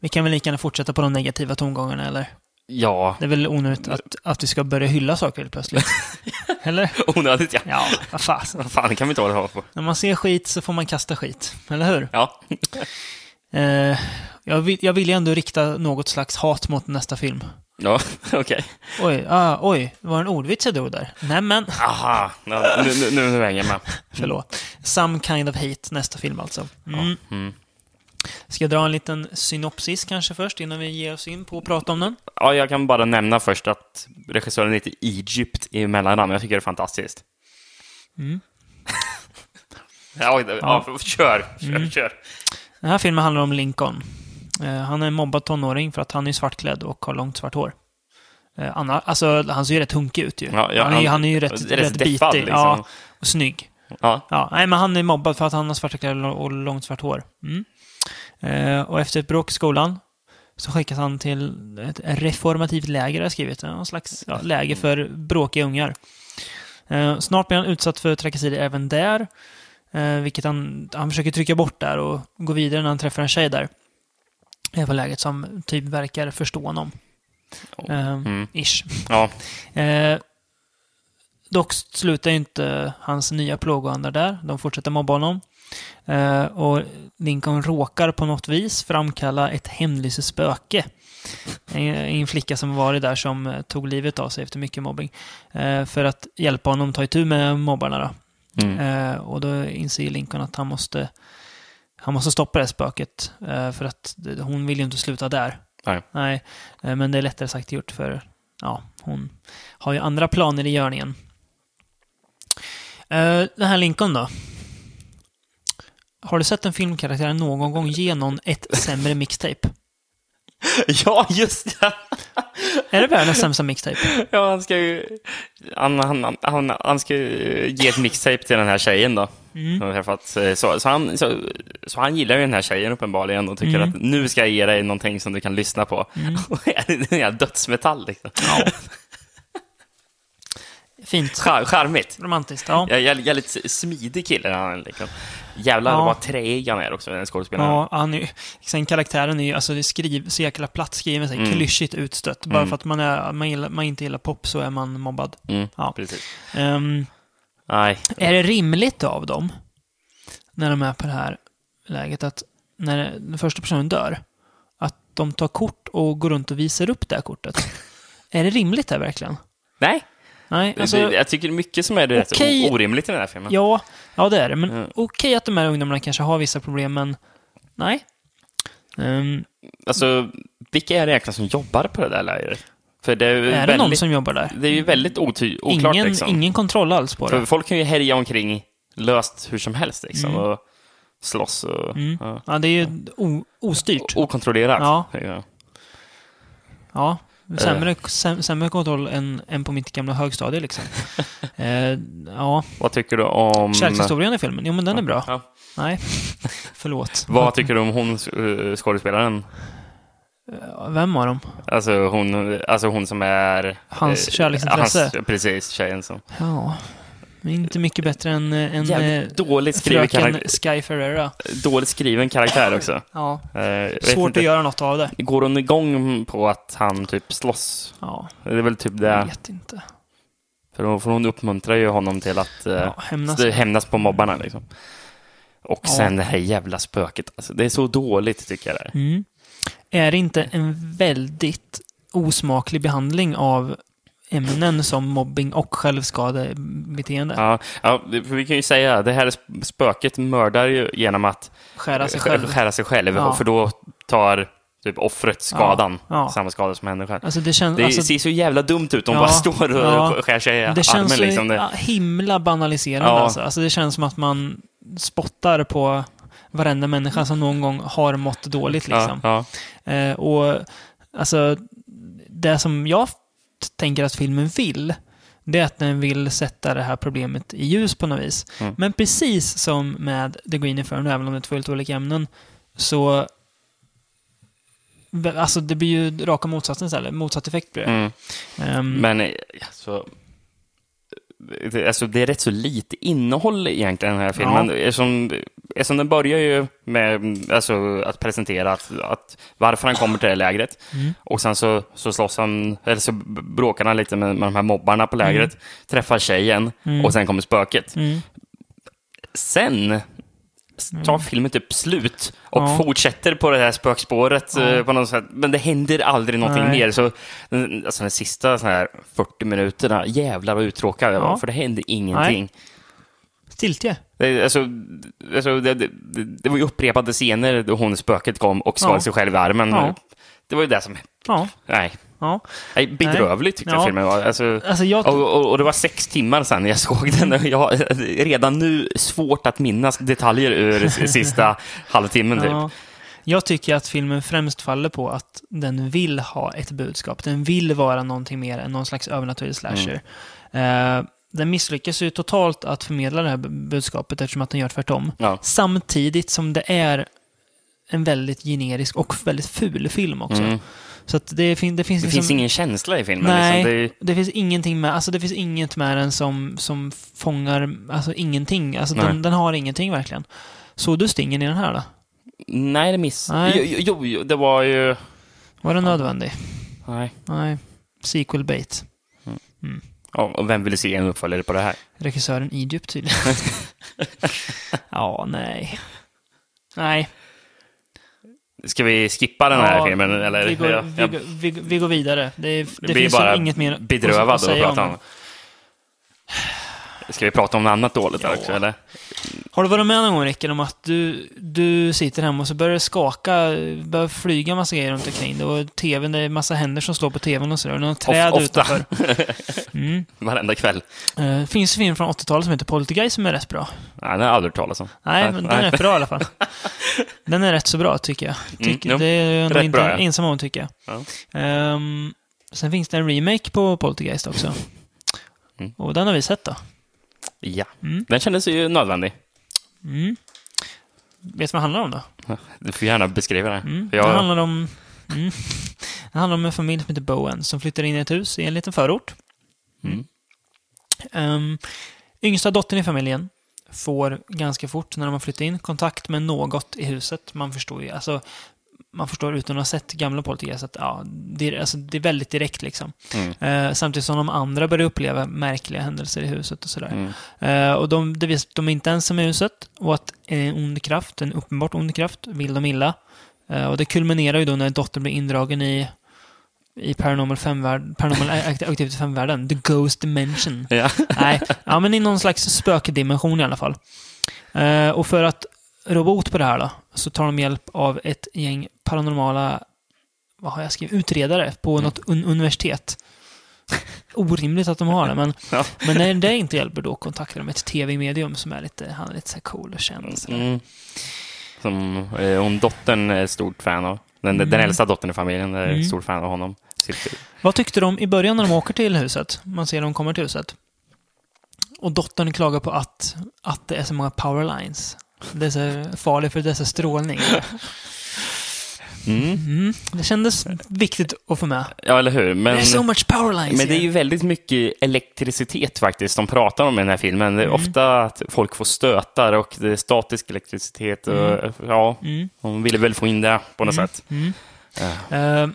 vi kan väl lika gärna fortsätta på de negativa tongångarna, eller? Ja, Det är väl onödigt att, att vi ska börja hylla saker helt plötsligt. eller? onödigt ja. Ja, vad fasen. Vad fan, det kan vi inte hålla på. När man ser skit så får man kasta skit, eller hur? Ja, Eh, jag, vill, jag vill ju ändå rikta något slags hat mot nästa film. Ja okej. Oj, ah, oj, det var en ordvits jag drog där. Nämen, Aha, ja, nu, nu, nu, nu hänger jag med. förlåt. Some kind of hate, nästa film alltså. Mm. Mm. Ska jag dra en liten synopsis kanske först, innan vi ger oss in på att prata om den? Ja, jag kan bara nämna först att regissören heter Egypt i mellannamn. Jag tycker det är fantastiskt. Mm. ja, ja, kör, kör, Mm. kör. Den här filmen handlar om Lincoln. Eh, han är en mobbad tonåring för att han är svartklädd och har långt svart hår. Eh, Anna, alltså, han ser ju rätt hunkig ut ju. Ja, ja, han, är, han- är ju rätt, rätt rätt bitig. liksom. Ja, och snygg. Ja, Ja, nej, men han är mobbad för att han har svarta kläder och och långt svart hår. Mm. Eh, och efter ett bråk i skolan så skickas han till ett reformativt läger, har jag skrivit. Någon slags ja, läger för bråkiga ungar. Eh, snart blir han utsatt för trakasserier även där. Eh, vilket han, han försöker trycka bort där och gå vidare när han träffar en tjej där. På läget som typ verkar förstå honom. Eh, Mm. Ish. ja. Eh, dock slutar inte hans nya plågoandar där. De fortsätter mobba honom. Eh, och Lincoln råkar på något vis framkalla ett hemlysespöke. En, en flicka som varit där som eh, tog livet av sig efter mycket mobbing. För att hjälpa honom ta itu med mobbarna. Då. Mm. Och då inser Lincoln att han måste, han måste stoppa det här spöket. Eh, för att hon vill ju inte sluta där. Nej. Nej, eh, men det är lättare sagt gjort för ja, hon har ju andra planer i görningen. Eh, Den här Lincoln då? Har du sett en filmkaraktär någon gång ge någon ett sämre mixtape? ja, just det! Är det världens sämsta mixtape? Ja, han ska ju... Han, han, han, han ska ju ge ett mixtape till den här tjejen då. Mm. Som jag träffat. Så, så, han, så, så han gillar ju den här tjejen uppenbarligen och tycker Mm. att nu ska jag ge dig någonting som du kan lyssna på. Och det är en jävla dödsmetall liksom. Ja. Fint. Char, charmigt. Romantiskt, ja. Jag, jag, jag är lite smidig kille. Han, liksom. Jävlar Ja. vad träig han är också, den skådespelaren. Ja, han är, sen karaktären är ju, alltså det är skriv, så jäkla platt skriven, så här, Mm. klyschigt utstött. Bara Mm. för att man, är, man, gillar, man inte gillar pop så är man mobbad. Mm, Ja. precis. Ehm, Nej. är det rimligt av dem, när de är på det här läget, att när den första personen dör, att de tar kort och går runt och visar upp det här kortet? är det rimligt det verkligen? Nej. Nej, alltså... det, jag tycker mycket som är rätt okej. o- orimligt i den här filmen. Ja, ja det är det. Men Mm. okej att de här ungdomarna kanske har vissa problem, men nej. Ehm, Alltså, vilka är det egentligen som jobbar på det där lägret? För det är, är det väldigt, någon som jobbar där? det är ju väldigt oty- oklart ingen, liksom. ingen kontroll alls på För det. folk kan ju härja omkring löst hur som helst liksom. Mm. Och slåss och... Mm. Ja. Ja, det är ju o, ostyrt. Okontrollerat. Ja. Ja. Ja, sämre, Eh. säm, sämre kontroll än, än på mitt gamla högstadie liksom. eh, ja, Vad tycker du om... kärlekshistorien i filmen, jo men den är bra. Nej, förlåt. Vad tycker du om hon eh, skådespelaren? Eh, Vem av dem? Alltså hon, alltså hon som är... Hans eh, kärleksintresse? Hans, precis, tjejen som... Ja, men inte mycket bättre än, eh, än Jävligt dåligt skriven, fröken karaktär, Sky Ferreira. dåligt skriven karaktär också. Ja, Eh, jag svårt inte. att göra något av det. Går hon igång på att han typ slåss? Ja, Det är väl typ jag det. vet inte. För hon, för hon uppmuntrar ju honom till att eh, Ja, hämnas. hämnas på mobbarna liksom. Och Ja. sen det här jävla spöket. Alltså, det är så dåligt tycker jag. Det. Mm. Är det inte en väldigt osmaklig behandling av ämnen som mobbing och självskadebeteende? Ja, ja, för vi kan ju säga det här sp- spöket mördar ju genom att Skära sig själv. skära sig själv. Ja. För då tar typ offret skadan. Ja. Samma skada som människan. Alltså det känns... Det alltså, ser så jävla dumt ut. De Ja, bara står och ja. skär sig i det armen. känns så Liksom. Det, ja, himla banaliserande. Ja. Alltså. alltså det känns som att man spottar på varenda människa som någon gång har mått dåligt. Liksom. ja, ja. Eh, och alltså, det som jag tänker att filmen vill, det är att den vill sätta det här problemet i ljus på något vis. Mm. Men precis som med The Green Inferno, även om det är två helt olika ämnen, så... Alltså det blir ju raka motsatsen istället. Motsatt effekt blir det. Mm. Ehm, Men alltså, alltså, det är rätt så lite innehåll egentligen den här filmen. Eftersom, eftersom den börjar ju med alltså, att presentera att, att varför han kommer till det lägret. Mm. Och sen så, så slåss han, eller så bråkar han lite med, med de här mobbarna på lägret. Träffar tjejen Mm. och sen kommer spöket. mm, Sen tar filmen typ slut och Ja. fortsätter på det här spökspåret Ja. eh, på något sätt. Men det händer aldrig någonting Nej. mer. Så den- alltså, de sista så här 40 minuterna, jävlar vad uttråkad jag var, för det hände ingenting. Stiltje. Det, alltså, alltså, det, det, det, var ju upprepade scener då hon spöket kom och skar sig själv i armen. Det var ju det som... Nej. Ja. Nej, bedrövligt tyckte jag Ja. filmen var. Alltså, Alltså jag... och, och, och det var sex timmar sedan jag såg den. Jag har redan nu svårt att minnas detaljer ur sista halvtimmen. Typ. Ja. Jag tycker att filmen främst faller på att den vill ha ett budskap. Den vill vara någonting mer än någon slags övernaturlig slasher. Mm. Eh, den misslyckas ju totalt att förmedla det här bu- budskapet eftersom att den gör tvärtom. Ja. Samtidigt som det är en väldigt generisk och väldigt ful film också. Mm. Så att det, fin- det finns Det liksom... finns ingen känsla i filmen. Nej, Liksom. det... finns ingenting med, alltså det finns inget med den som, som fångar, alltså ingenting. Alltså den, den har ingenting verkligen. Såg du stingen i den här då? Det, nej, det miss... Nej. Jo, jo, jo, det var ju... Var den nödvändig? Nej. Nej. Sequel bait. Ja, och vem ville se en uppföljare på det här? Regissören Egypt tydligen. ja, nej. Nej. Ska vi skippa den här ja, filmen? Eller? Vi går, vi, går- vi, vi går vidare. Det, det, blir finns bara inget mer bedrövad att att säga prata om. om. Ska vi prata om något annat dåligt Ja. också, eller? Har du varit med någon gång, Rickard, om att du, du sitter hemma och så börjar det skaka, börjar flyga massa grejer runt omkring dig och tvn, det är massa händer som slår på tvn och sådär. Och någon träd ofta. utanför. Mm. Varenda kväll. Det finns en film från 80-talet som heter Poltergeist som är rätt bra. Nej, det har jag aldrig hört talas om. Nej, men den är rätt bra i alla fall. Den är rätt så bra, tycker jag. Tycker, Mm, jo. det är jag Rätt inte bra, ja. ensam om, tycker jag. Ja. Ehm, sen finns det en remake på Poltergeist också. Mm. Och den har vi sett då. Ja. Mm. Den kändes ju nödvändig. Mm. Vet du vad det handlar om då? Du får gärna beskriva det. Mm. För Det jag, handlar om... Mm. Det handlar om en familj som heter Bowen som flyttar in i ett hus i en liten förort. Mm. Um, yngsta dottern i familjen får ganska fort när de har flyttat in kontakt med något i huset. Man förstår ju, alltså man förstår utan att ha sett gamla Poltergeist att ja, det, är, alltså, det är väldigt direkt liksom. Mm. Eh, samtidigt som de andra börjar uppleva märkliga händelser i huset och sådär. Mm. Eh, och de, det visar att de är inte ensamma i huset och att en ond kraft, en uppenbart ond kraft, vill dem illa. Eh, och det kulminerar ju då när dottern blir indragen i, i Paranormal 5-värld, Paranormal Act- Activity 5-världen, The Ghost Dimension. Ja. Nej, ja, men i någon slags spökdimension i alla fall. Eh, och för att rå bot på det här då, så tar de hjälp av ett gäng paranormala, vad har jag skrivit, utredare på något un- universitet. Orimligt att de har det, men, Ja. men när det inte hjälper då kontaktar de ett tv-medium som är lite, han är lite så cool och känd. och sådär. Mm. Som eh, hon dottern är stort fan av. Den, Mm. den äldsta dottern i familjen är Mm. stort fan av honom. Vad tyckte de i början när de åker till huset? Man ser dem komma till huset. Och dottern klagar på att, att det är så många powerlines. Så farligt för dessa strålning. Mm. Mm, det kändes viktigt att få med. Ja, eller hur? Men, There's so much powerlines men det är ju väldigt mycket elektricitet faktiskt de pratar om i den här filmen. Det är Mm. ofta att folk får stötar och det är statisk elektricitet. Och, Ja, Mm, de ville väl få in det på något Mm. sätt. mm. Ja. Eh,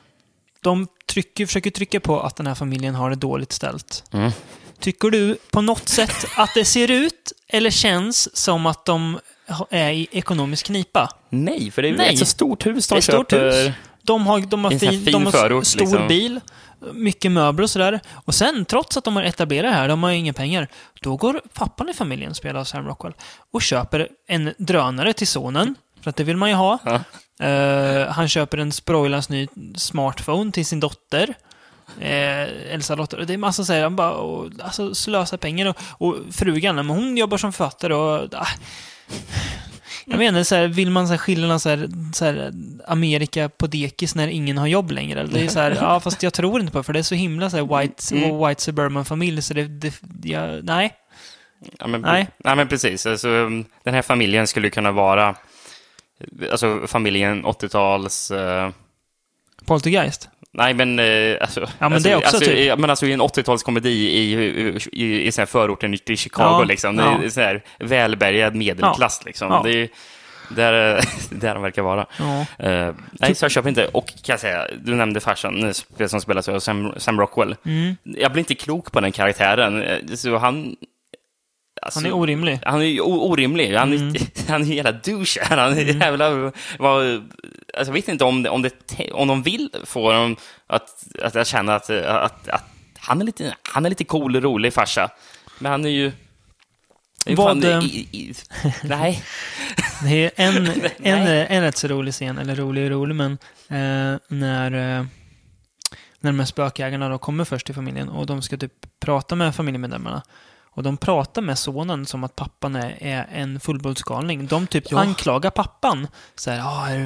de trycker, försöker trycka på att den här familjen har det dåligt ställt. Mm. Tycker du på något sätt att det ser ut eller känns som att de är i ekonomisk knipa. Nej, för det är Nej. ett så stort hus de Det är ett stort köper. hus. De har, de har, fin, fin de har förort, stor liksom. bil, mycket möbler och sådär. Och sen, trots att de har etablerat det här, de har ju inga pengar, då går pappan i familjen, spelad av Sam Rockwell, och köper en drönare till sonen, för att det vill man ju ha. Ja. Eh, han köper en sproilans ny smartphone till sin dotter. Eh, Elsa dotter. Det är massa så här, han bara, och, alltså slösa pengar. Och, och frugan, men hon jobbar som författare och... Ah, jag menar, så här, vill man så här, skildra så här, så här, Amerika på dekis när ingen har jobb längre? Det är så här, ja, fast jag tror inte på det, för det är så himla så här, white, Mm. white suburban-familj, så det, det jag, nej. Ja, men, Nej. Nej, men precis. Alltså, den här familjen skulle kunna vara alltså, familjen 80-tals... eh, Poltergeist. Nej, men... eh, alltså, Ja, men alltså, det är också alltså, typ. men alltså, i en 80-talskomedi i, i, i, i här förorten i Chicago, Ja, liksom. Det är här välbärgad medelklass, liksom. Det är där, där de verkar vara. Eh, nej, så jag köper inte. Och kan jag säga, du nämnde farsan eh, som spelas av Sam, Sam Rockwell. Mm. Jag blir inte klok på den karaktären. Så han... alltså, Han är orimlig. Han är orimlig. Han Mm. han är en jävla douche. Han är jävla... Vad, alltså jag vet inte om, det, om, det, om de vill få dem att, att jag känner att, att, att han, är lite, han är lite cool och rolig farsa. Men han är ju... Vad, fan- eh, i, i, nej. Det är en, en, en rätt så rolig scen, eller rolig och rolig, men eh, när, eh, när de här spökjägarna då kommer först till familjen och de ska typ prata med familjemedlemmarna. Och de pratar med sonen som att pappan är, är en fullblodsgalning. De typ Ja. anklagar pappan. Så här, ah, är, du,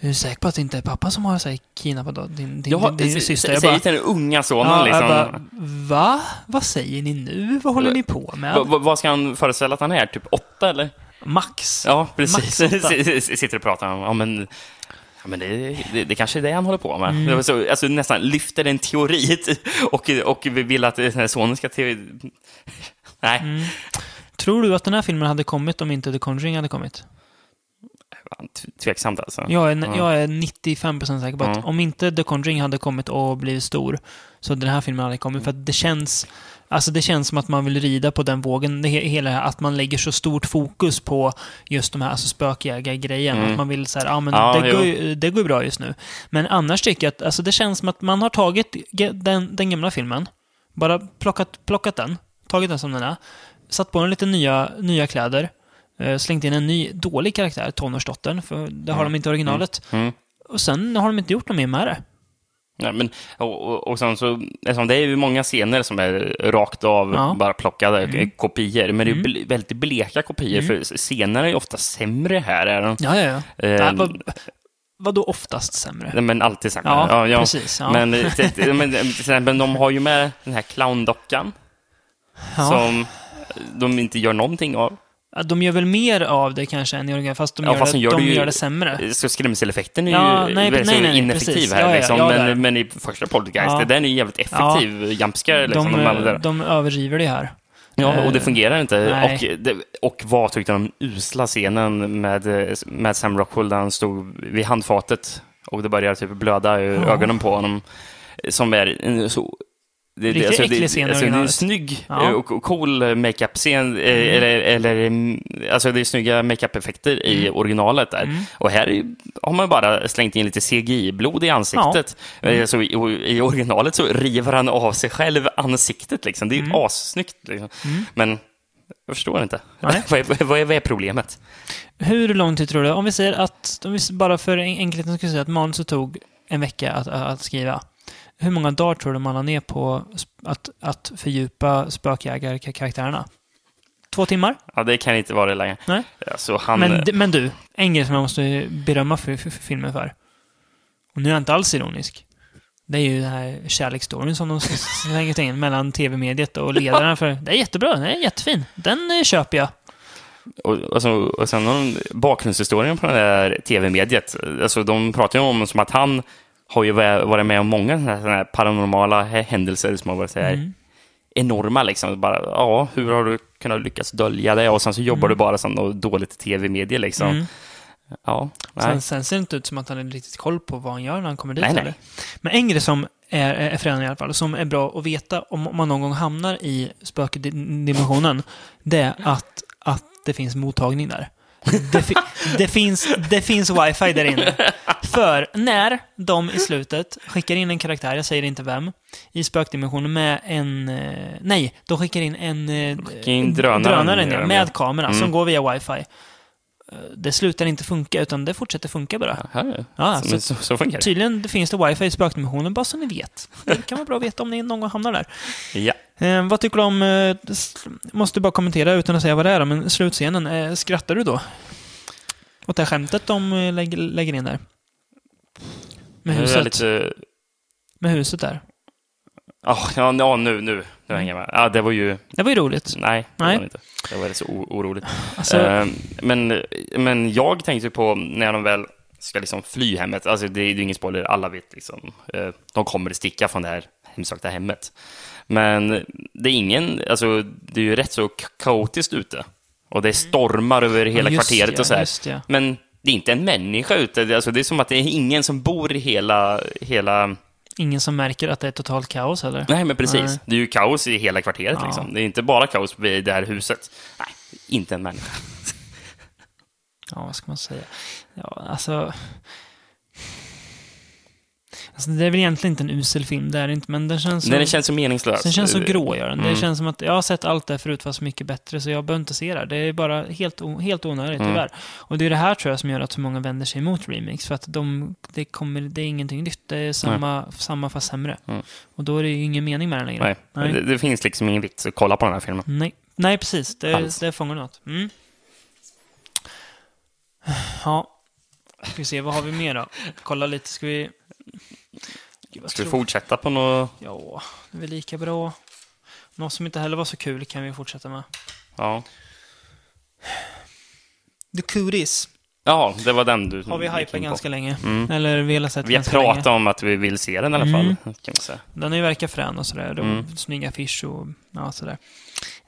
är du säker på att det inte är pappa som har så här, kidnappat din, din, Ja, din, din syster? Jag Säg bara, till den unga sonen ja, liksom. bara, va? Vad säger ni nu? Vad håller ni på med? Va- vad ska han föreställa att han är? Typ åtta eller? Max. Ja, precis. Max Sitter och pratar om, ja men, men det, det, det kanske är det han håller på med. Mm. Så, alltså nästan lyfter en teori och, och vi vill att sonen ska te... Nej, Mm. Tror du att den här filmen hade kommit om inte The Conjuring hade kommit? tveksamt alltså. Jag är, Ja. jag är 95% säker på att Ja. om inte The Conjuring hade kommit och blivit stor så hade den här filmen aldrig kommit. För att det känns, alltså det känns som att man vill rida på den vågen. Det, he- hela här, att man lägger så stort fokus på just de här alltså spökjägargrejen. Mm. Att man vill säga, ja men Ja, det, jo. går, det går bra just nu. Men annars tycker jag att alltså det känns som att man har tagit den, den gamla filmen, bara plockat, plockat den, tagit den som den är, satt på den lite nya, nya kläder, eh, slängt in en ny dålig karaktär, tonårsdottern, för det har de inte i originalet. Mm. Och sen har de inte gjort något mer med det. Ja, men, och, och, sen så, eftersom det är ju många scener som är rakt av Ja. bara plockade Mm. kopior, men det är ble, väldigt bleka kopior, för scenerna är ju ofta sämre här. Är de. Ja, ja, ja. Eh, Nej, vad, vadå oftast sämre? Nej, Men alltid sämre. Ja, precis, ja. Men, eh, men, exempel, de har ju med den här clowndockan Ja. som de inte gör någonting av. Ja, De gör väl mer av det kanske än i original, fast de, Ja, gör, fast det, de gör de det ju- gör det sämre. Så skrämseleffekten är Ja, ju nej, väldigt nej, nej, ineffektiv precis. här. Liksom. men, men i första Poltergeist, Ja. den är ju jävligt effektiv. Ja. Jumpscare liksom. De, De, de, de, de överdriver det här. ja, och det eh, fungerar inte. nej. Och, det, och vad tyckte de usla scenen med, med Sam Rockwell där han stod vid handfatet och det började typ blöda i ögonen på honom. Som är en så... Det, Riktigt alltså, äcklig scen i alltså, det är en snygg Ja. Mm. eh, och och cool makeup-scen, eh, eller, eller mm, alltså det är snygga makeup-effekter i Mm. originalet där. Och här är, har man bara slängt in lite CGI-blod i ansiktet. Mm. Eh, Så i, I originalet så river han av sig själv ansiktet liksom. Det är Mm. assnyggt. Liksom. Men jag förstår inte. Vad, är, vad, är, vad är problemet? Hur lång tid tror du? Om vi säger att, om vi bara för en- enkelheten skulle säga att manuset tog en vecka att, att skriva. Hur många dagar tror du man la ner på att, att fördjupa spökjägarkaraktärerna? Två timmar? Ja, det kan inte vara det längre. Nej. Alltså, han, Men, d- men du, en grej som jag måste berömma för, för, för filmen för. Och nu är jag inte alls ironisk. Det är ju den här kärleksstoryn som de slänger in mellan tv-mediet och ledarna för. Det är jättebra, den är jättefin. Den eh, köper jag. Och, och, så, och sen bakgrundshistorien på det där tv-mediet. Alltså, de pratar ju om som att han har ju va- varit med om många sådana här, paranormala hä- händelser som har varit så här Mm. enorma. Liksom. Bara, ja, hur har du kunnat lyckas dölja det? Och sen så jobbar du bara som något dåligt tv-medie. Liksom. Mm. Ja. Sen, sen ser det inte ut som att han har riktigt koll på vad han gör när han kommer dit. Nej, nej. Men en grej som är, är förändring i alla fall, som är bra att veta om man någon gång hamnar i spökdimensionen, det är att, att det finns mottagning där. Det, fi det, finns, det finns wifi där inne. För när de i slutet skickar in en karaktär, jag säger inte vem, i spökdimensionen med en... eh, Nej, de skickar in en eh, Skickar in drönaren, drönare gör ner, de, med ja. kamera Mm. som går via wifi. Eh, Det slutar inte funka, utan det fortsätter funka bara. Ja, Ja, så, så- så, så funkar det. Tydligen finns det wifi i spökdimensionen, bara så ni vet. Det kan vara bra att veta om ni någon gång hamnar där. Ja. Eh, vad tycker du om, eh, måste bara kommentera utan att säga vad det är, men slutscenen, eh, skrattar du då? Åt det här skämtet de eh, lägger, lägger in där? Med huset, lite... med huset där. Oh, ja, ja, nu, nu, nu hänger jag med. Ja, det var ju... Det var ju roligt. Nej, det Nej. var det inte. Det var rätt så oroligt. Alltså, Eh, men, men jag tänkte på när de väl ska liksom fly hemmet, alltså det är ju ingen spoiler, alla vet liksom, eh, de kommer att sticka från det här hemsökta hemmet. Men det är ingen, alltså det är ju rätt så ka- kaotiskt ute. Och det stormar över hela just kvarteret ja, och så här. Ja. Men det är inte en människa ute, Det- alltså det är som att det är ingen som bor i hela, hela Ingen som märker att det är totalt kaos eller? Nej, men precis. Nej. Det är ju kaos i hela kvarteret. Ja. Liksom. Det är inte bara kaos vid det här huset. Nej, inte en människa. Ja, vad ska man säga? Ja, alltså... Alltså, det är väl egentligen inte en usel film, det är det inte, men den känns så... Den känns så meningslös. Den känns så grå, gör den. Det Mm. känns som att jag har sett allt det här förut, fast mycket bättre, så jag behöver inte se det. Det är bara helt, helt onödigt, Mm. tyvärr. Och det är det här, tror jag, som gör att så många vänder sig emot remakes, för att de, det, kommer, det är ingenting nytt. Det är samma, samma fast sämre. Mm. Och då är det ju ingen mening med den längre. Nej, Nej. Det, det finns liksom ingen vits att kolla på den här filmen. Nej, Nej precis. Det, Alls. det fångar något. Mm. Ja. Ska vi se, vad har vi mer då? Kolla lite, ska vi... Gud, Ska vi fortsätta på något? Ja, det är väl lika bra. Något som inte heller var så kul kan vi fortsätta med. Ja. The Cooties ja, det var den du har vi hypat ganska länge. Mm. Eller vi har sett Vi har ganska pratat länge. om att vi vill se den i alla Mm. fall. Kan man säga. Den verkat frän och sådär. Mm. Mm. Snygga affisch och ja, sådär.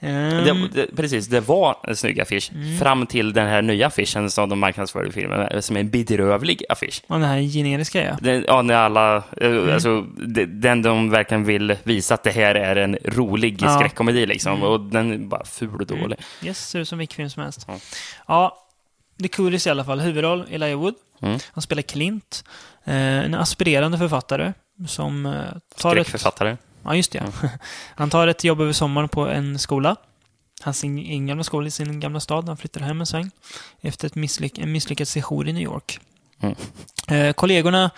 Det, Ehm, det, precis, det var en snygg affisch. Mm. Fram till den här nya affischen som de marknadsförde filmen, som är en bedrövlig affisch. och den här generiska ja. Den, ja, när alla, eh, Mm. alltså, de- den de verkligen vill visa att det här är en rolig Ja. skräckkomedi liksom. Mm. Och den är bara ful och dålig. Yes, ser ut som vilken film som helst. Ja. Ja, The Cooties i alla fall. Huvudroll, Elijah Wood. Mm. Han spelar Clint. Eh, en aspirerande författare som eh, tar ett... Skräckförfattare. Ja, just det. Ja. Han tar ett jobb över sommaren på en skola. Hans gamla skola i sin gamla stad. Han flyttar hem en sväng efter ett misslyck- en misslyckad session i New York. Mm. Eh, kollegorna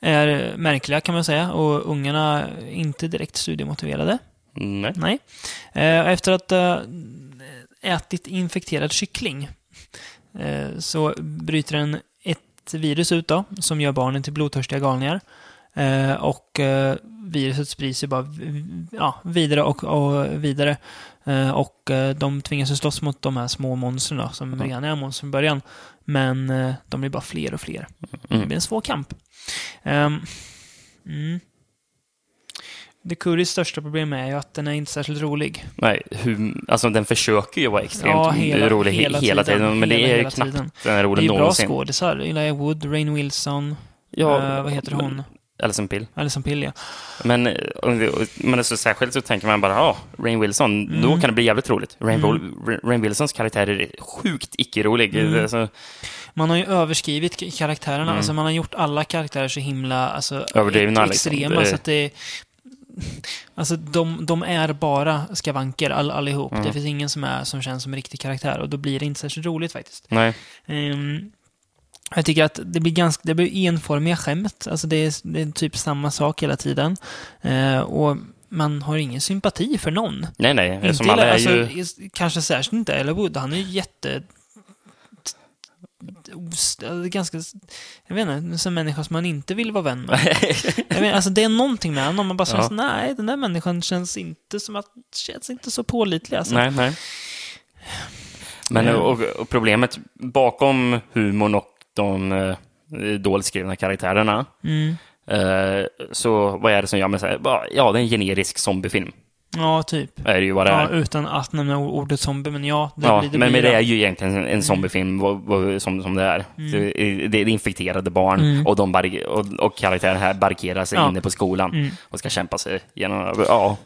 är märkliga kan man säga och ungarna är inte direkt studiemotiverade. Nej. Nej. Eh, Efter att ha ätit infekterad kyckling eh, så bryter en ett virus ut då, som gör barnen till blodtörstiga galningar. Eh, Och eh, viruset sprids ju bara ja, vidare och, och vidare. Eh, Och de tvingas ju slåss mot de här små monstren då, som redan är monster från början. Men de blir bara fler och fler. Det Mm. blir en svår kamp. Um, mm. The Curies största problem är ju att den är inte särskilt rolig. Nej, hur, alltså den försöker ju vara extremt Ja, hela- rolig he- hela hela, tiden. tiden, men det Hela- är ju knappt tiden. den är Det rolig är ju bra någonsin. skådisar. Elijah Wood, Rain Wilson, Ja, eh, vad heter hon? Alison Pill. Alison Pill, ja. Men, eh, men så särskilt så tänker man bara, ja, Rain Wilson, då Mm. kan det bli jävligt roligt. Rain, Rain, Rain Wilsons karaktär är sjukt icke-rolig. Mm. Det är så- Man har ju överskrivit karaktärerna. Mm. Alltså man har gjort alla karaktärer så himla alltså, Överdrivna, liksom. extrema. Det- Så att det Alltså de, de är bara skavanker all, allihop. Mm. Det finns ingen som, är, som känns som en riktig karaktär och då blir det inte särskilt roligt faktiskt. Nej. Ehm, jag tycker att det blir ganska, det blir enformiga skämt. Alltså det är, det är typ samma sak hela tiden. Eh, och man har ingen sympati för någon. Nej, nej. Inte Som alla är alltså, ju... Kanske särskilt inte Ella Wood. Han är ju jätte... alltså, Ganska... Jag vet inte, en människa som man inte vill vara vän med. jag vet, alltså det är någonting med honom. Man bara känner Ja. så, nej, den där människan känns inte som att... Känns inte så pålitlig alltså. Nej, nej. Men Ja. och, och problemet bakom humorn och de eh, dåligt skrivna karaktärerna, Mm. eh, så vad är det som gör mig så här, bara, ja, det är en generisk zombiefilm. Ja, typ. Är det ju vad det Ja, är. utan att nämna ordet zombie, men ja. Det Ja, blir, det men, blir men det är ju egentligen en- Mm. en zombiefilm som, som det är. Det, är- det är infekterade barn Mm. och, de bar, och, och karaktären här barrikerar sig Ja. inne på skolan Mm. och ska kämpa sig genom... Ja,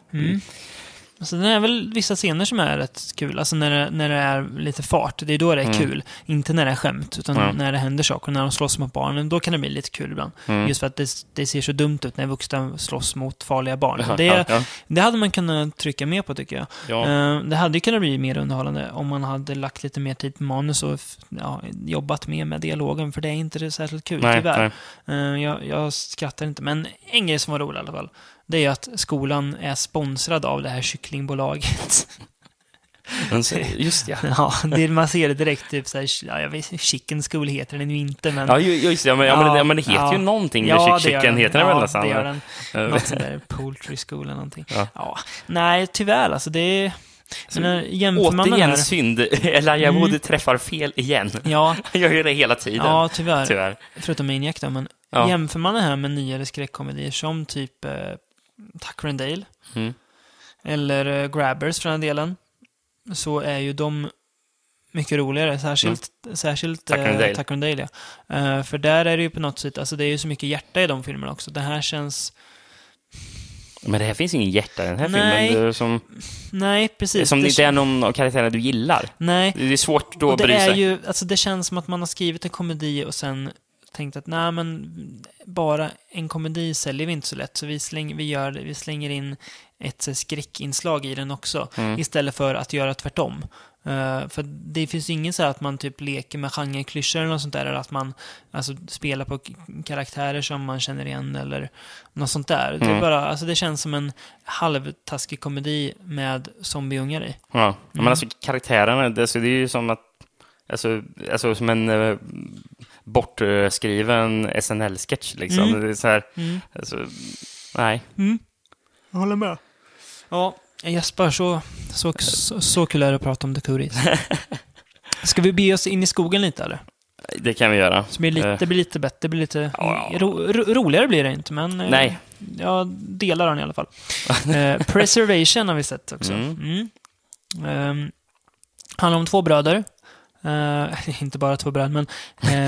Den är väl vissa scener som är rätt kul. Alltså när det, när det är lite fart. Det är då det är Mm. kul. Inte när det är skämt, utan Mm. när det händer saker. När de slåss mot barnen, då kan det bli lite kul ibland. Mm. Just för att det, det ser så dumt ut när vuxna slåss mot farliga barn. Ja, det, ja, ja. det hade man kunnat trycka mer på, tycker jag. Ja. Eh, Det hade ju kunnat bli mer underhållande om man hade lagt lite mer tid på manus och jobbat mer med dialogen, för det är inte det särskilt kul, Nej, tyvärr. nej. Eh, Jag, jag skrattar inte, men en grej som var rolig i alla fall, det är att skolan är sponsrad av det här kycklingbolaget. Så- Just ja. ja, det, man ser det direkt, typ såhär, ja, jag vet Chicken School heter den ju inte, men... Ja, ju- just det. Ja, men, ja, men, det- ja, men det heter ja. ju någonting. Ja, Ja, det Chicken heter den väl ja, nästan? det gör den. Eh, Något sånt där, Poultry School eller någonting. Ja. Ja. Nej, tyvärr alltså, det är... Men, den Återigen här... synd. Elijah Mm. Wood träffar fel igen. Ja, Han gör ju det hela tiden. ja, tyvärr. Tyvärr. Förutom Maniac då, men Ja. jämför man det här med nyare skräckkomedier som typ eh, Tucker and Dale Mm. eller eh, Grabbers för den delen, så är ju de mycket roligare, särskilt, särskilt Mm. Tucker and eh, Dale. Tucker and Dale ja. Eh, för där är det ju på något sätt, alltså det är ju så mycket hjärta i de filmerna också. Det här känns, Men det här finns ingen hjärta i den här Nej, filmen. Som, nej precis. som det inte är någon av karaktärerna du gillar. Nej, Det är svårt då och att det bry är sig. ju, alltså det känns som att man har skrivit en komedi och sen tänkt att nej men bara en komedi säljer vi inte så lätt så vi, släng, vi, gör, det- vi slänger in ett här, skräckinslag i den också Mm. istället för att göra tvärtom. Eh, för det finns ju ingen så här att man typ leker med genreklyschor eller något sånt där eller att man alltså, spelar på karaktärer som man känner igen eller något sånt där. Det, är Mm. bara, alltså, det känns som en halvtaskig komedi med zombieungar i. Ja, Mm. men alltså karaktärerna, det, alltså, det är ju som att Alltså, alltså som en uh, bortskriven SNL-sketch liksom. Mm. Det är så här, Mm. alltså, nej. Jag håller med. Ja, Jesper, så, så, så, så kul är det att prata om The Cooties. Ska vi be oss in i skogen lite eller? Det kan vi göra. Så blir det, lite, Eh, det blir lite bättre, det blir lite... Ja, ja. Ro, ro, roligare blir det inte, men... eh, Nej. Jag delar den i alla fall. eh, Preservation har vi sett också. Mm. Mm. Ehm, handlar om två bröder. Eh, inte bara två bröder, men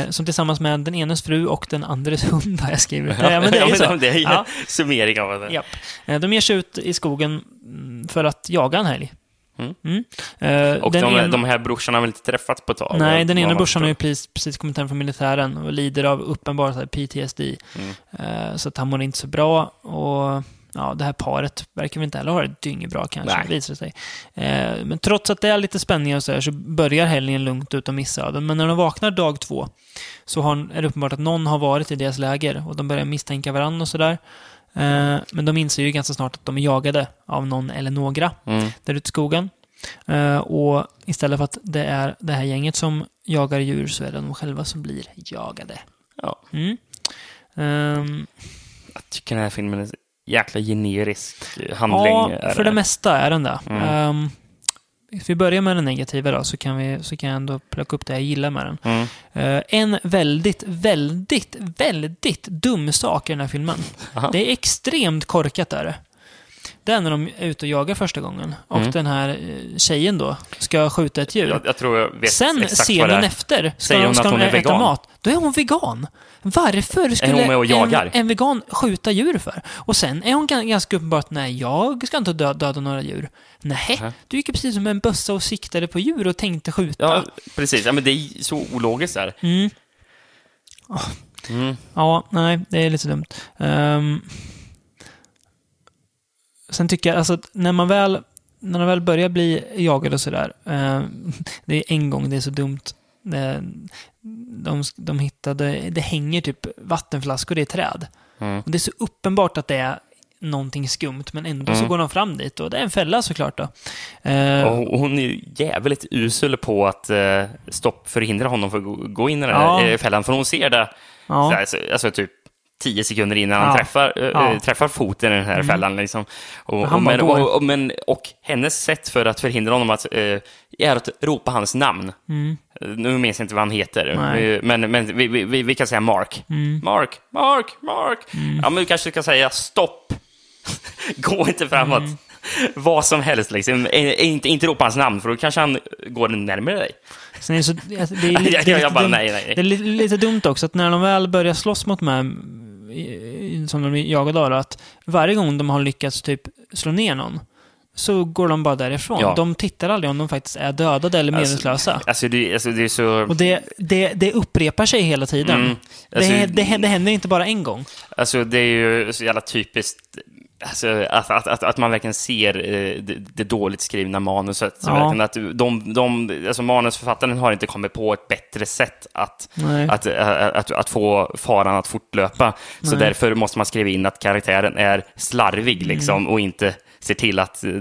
eh, som tillsammans med den enes fru och den andres hund har jag skrivit. Ja, men det är ju så. det är ju Ja. summering av det. Japp. Eh, De ger sig ut i skogen mm, för att jaga en helg. Mm. Eh, Och de, ena- de här brorsorna har väl inte träffats på ett tag? Nej, den ena brorsan har ju precis, precis kommit hem från militären och lider av uppenbar PTSD. Mm. Eh, så att han mår inte så bra. Och ja, det här paret verkar väl inte heller ha det dyngbra kanske, Nej. visar det sig. Eh, men trots att det är lite spänningar och så här så börjar helgen lugnt utom missöden. Men när de vaknar dag två så har, är det uppenbart att någon har varit i deras läger och de börjar misstänka varandra och sådär. Eh, men de inser ju ganska snart att de är jagade av någon eller några Mm. där ute i skogen. Eh, och istället för att det är det här gänget som jagar djur så är det de själva som blir jagade. Ja. Mm. Ehm, Jag tycker den här filmen är jäkla generisk handling. ja, för det mesta är den det. Mm. If vi börjar med den negativa då, så kan, vi, så kan jag ändå plocka upp det jag gillar med den. Mm. Eh, en väldigt, väldigt, väldigt dum sak i den här filmen. Aha. Det är extremt korkat där. Det är när de är ute och jagar första gången. Och Mm. den här eh, tjejen då ska skjuta ett djur. Jag, jag tror jag vet Sen exakt vad det scenen är. efter ska, Säger hon ska att hon är äta vegan? mat. Då är hon vegan. Varför skulle en, en vegan skjuta djur för? Och sen är hon gan- ganska uppenbart, nej, jag ska inte dö, döda några djur. Nej, Nähä. du gick ju precis som en bössa och siktade på djur och tänkte skjuta. Ja, precis. Ja, men det är så ologiskt där. Mm. Mm. Ja, nej, det är lite dumt. Ehm, sen tycker jag, alltså när man väl, när man väl börjar bli jagad och sådär, ehm, det är en gång det är så dumt. Det, de, de hittade, det hänger typ vattenflaskor i träd. Mm. Och det är så uppenbart att det är någonting skumt, men ändå så Mm. går de fram dit och det är en fälla såklart då. Ehm, Och hon är ju jävligt usel på att eh, stopp förhindra honom från att gå- in i den Ja. här eh, fällan. För hon ser det ja. så här, så, alltså typ tio sekunder innan han Ja. träffar, eh, Ja. Mm. eh, träffar foten i den här fällan. Liksom. Och, Han och, men, och, och, men, och hennes sätt för att förhindra honom att, eh, är att ropa hans namn. Mm. Nu minns jag inte vad han heter, Nej. Men, men vi, vi, vi, vi kan säga Mark. Mm. Mark, Mark, Mark. Ja, men du kanske ska säga stopp. Gå inte framåt. Mm. Vad som helst, liksom. Inte, inte ropa hans namn, för då kanske han går närmare dig. Sen är det, så, det är, det är lite, Jag- jag bara, dumt, nej, nej. Det är lite, lite dumt också att när de väl börjar slåss mot de här som de jagade av, att varje gång de har lyckats typ slå ner någon så går de bara därifrån. Ja. De tittar aldrig om de faktiskt är dödade eller medvetslösa. Alltså, det, alltså, det är så... Och det, det, det upprepar sig hela tiden. Mm. Alltså, det, det, det händer inte bara en gång. Alltså det är ju så jävla typiskt alltså, att, att, att, att man verkligen ser eh, det, det dåligt skrivna manuset. Så Ja. verkligen att de, de, alltså manusförfattaren har inte kommit på ett bättre sätt att, att, att, att, att få faran att fortlöpa. Så Nej. därför måste man skriva in att karaktären är slarvig Mm. liksom, och inte ser till att eh,